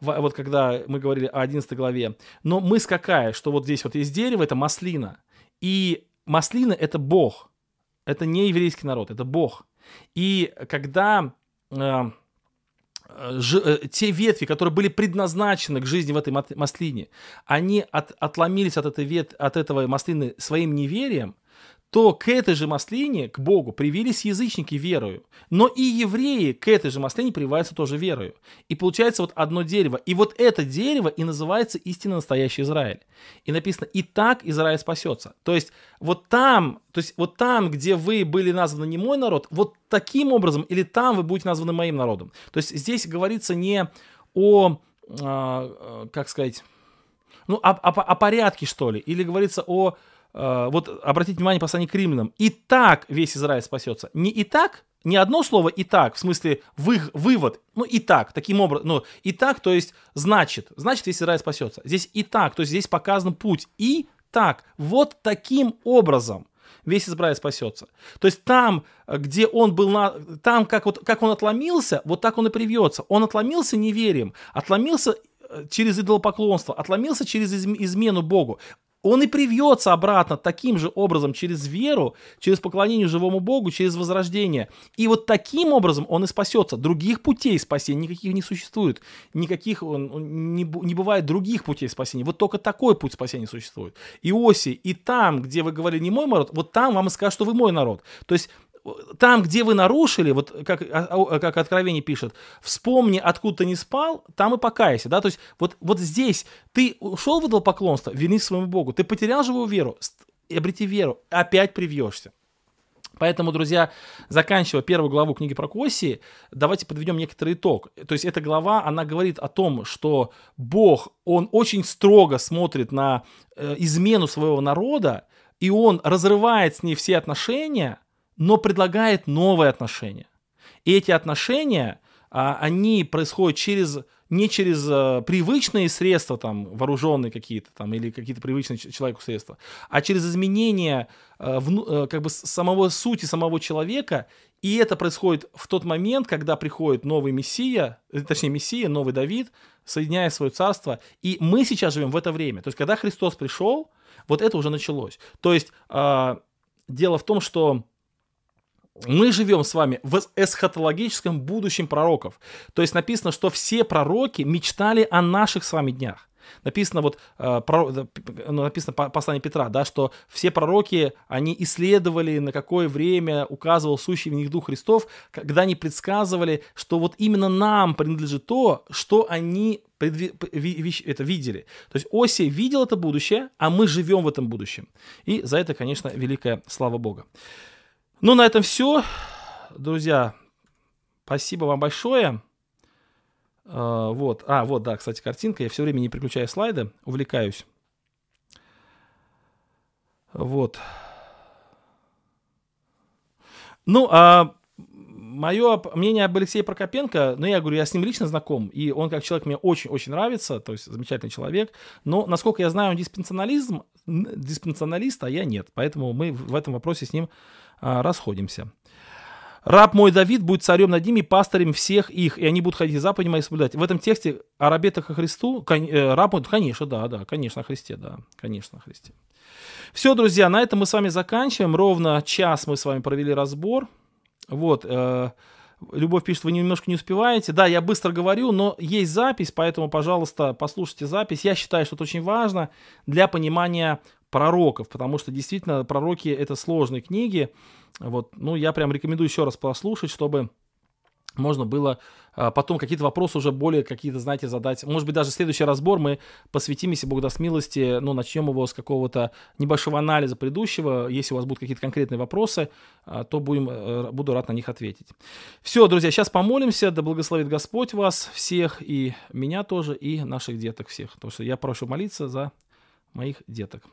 в, вот когда мы говорили о 11 главе. Но мысль какая, что вот здесь вот есть дерево, это маслина, и маслина — это Бог. Это не еврейский народ, это Бог. И когда э, ж, э, те ветви, которые были предназначены к жизни в этой маслине, они от, отломились от, этой вет, от этого маслины своим неверием, то к этой же маслине, к Богу, привились язычники верою. Но и евреи к этой же маслине прививаются тоже верою. И получается вот одно дерево. И вот это дерево и называется истинно настоящий Израиль. И написано, и так Израиль спасется. То есть вот там, то есть вот там, где вы были названы не мой народ, вот таким образом, или там вы будете названы моим народом. То есть здесь говорится не о, э, как сказать, ну, о, о, о порядке, что ли, или говорится о вот обратите внимание послание к римлянам, и так весь Израиль спасется. Не и так, не одно слово и так, в смысле вы, вывод, ну и так, таким образом, ну и так, то есть значит, значит весь Израиль спасется. Здесь и так, то есть здесь показан путь и так, вот таким образом весь Израиль спасется. То есть там, где он был, на, там, как, вот, как он отломился, вот так он и привьется. Он отломился неверием, отломился э, через идолопоклонство, отломился через измену Богу он и привьется обратно таким же образом через веру, через поклонение живому Богу, через возрождение. И вот таким образом он и спасется. Других путей спасения никаких не существует. Никаких, не, не бывает других путей спасения. Вот только такой путь спасения существует. Иоси, и там, где вы говорили не мой народ, вот там вам и скажут, что вы мой народ. То есть там, где вы нарушили, вот как, а, а, как Откровение пишет, вспомни, откуда ты не спал, там и покайся, да, то есть вот, вот здесь ты ушел в идолопоклонство, вини своему Богу, ты потерял живую веру, обрети веру, опять привьешься. Поэтому, друзья, заканчивая первую главу книги про Косии, давайте подведем некоторый итог. То есть эта глава, она говорит о том, что Бог, Он очень строго смотрит на э, измену своего народа, и Он разрывает с ней все отношения, но предлагает новые отношения. И эти отношения, а, они происходят через не через э, привычные средства, там, вооруженные какие-то, там, или какие-то привычные человеку средства, а через изменение э, как бы самого сути самого человека, и это происходит в тот момент, когда приходит новый Мессия, э, точнее Мессия, новый Давид, соединяя свое царство, и мы сейчас живем в это время. То есть, когда Христос пришел, вот это уже началось. То есть, дело в том, что мы живем с вами в эсхатологическом будущем пророков. То есть написано, что все пророки мечтали о наших с вами днях. Написано вот, э, про, ну, написано послание Петра, да, что все пророки, они исследовали, на какое время указывал сущий в них Дух Христов, когда они предсказывали, что вот именно нам принадлежит то, что они это видели. То есть Осия видел это будущее, а мы живем в этом будущем. И за это, конечно, великая слава Бога. Ну, на этом все. Друзья, спасибо вам большое. Uh, вот, а, вот, да, кстати, картинка. Я все время не переключаю слайды, увлекаюсь. Вот. Ну, а мое мнение об Алексее Прокопенко, ну, я говорю, я с ним лично знаком, и он как человек мне очень-очень нравится, то есть замечательный человек, но, насколько я знаю, он диспенсионализм, диспенсионалист, а я нет, поэтому мы в этом вопросе с ним расходимся. Раб мой Давид будет царем над ними, пастырем всех их, и они будут ходить заповеди мои соблюдать. В этом тексте о рабетах о Христу, э, раб мой, конечно, да, да, конечно, о Христе, да, конечно, о Христе. Все, друзья, на этом мы с вами заканчиваем. Ровно час мы с вами провели разбор. Вот, э, Любовь пишет, вы немножко не успеваете. Да, я быстро говорю, но есть запись, поэтому, пожалуйста, послушайте запись. Я считаю, что это очень важно для понимания пророков, потому что действительно пророки это сложные книги. Вот, ну, я прям рекомендую еще раз послушать, чтобы можно было а, потом какие-то вопросы уже более какие-то, знаете, задать. Может быть, даже следующий разбор мы посвятим, если Бог даст милости, ну, начнем его с какого-то небольшого анализа предыдущего. Если у вас будут какие-то конкретные вопросы, а, то будем, э, буду рад на них ответить. Все, друзья, сейчас помолимся, да благословит Господь вас всех, и меня тоже, и наших деток всех. Потому что я прошу молиться за моих деток.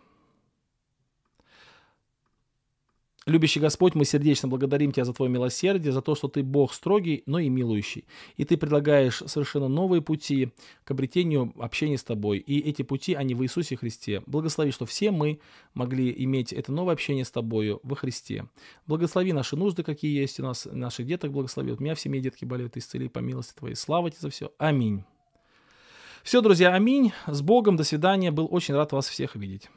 Любящий Господь, мы сердечно благодарим Тебя за Твое милосердие, за то, что Ты Бог строгий, но и милующий. И Ты предлагаешь совершенно новые пути к обретению общения с Тобой. И эти пути, они в Иисусе Христе. Благослови, что все мы могли иметь это новое общение с Тобою во Христе. Благослови наши нужды, какие есть у нас, наших деток благослови. Вот у меня все мои детки болеют, исцели по милости Твоей. Слава Тебе за все. Аминь. Все, друзья, аминь. С Богом, до свидания. Был очень рад вас всех видеть.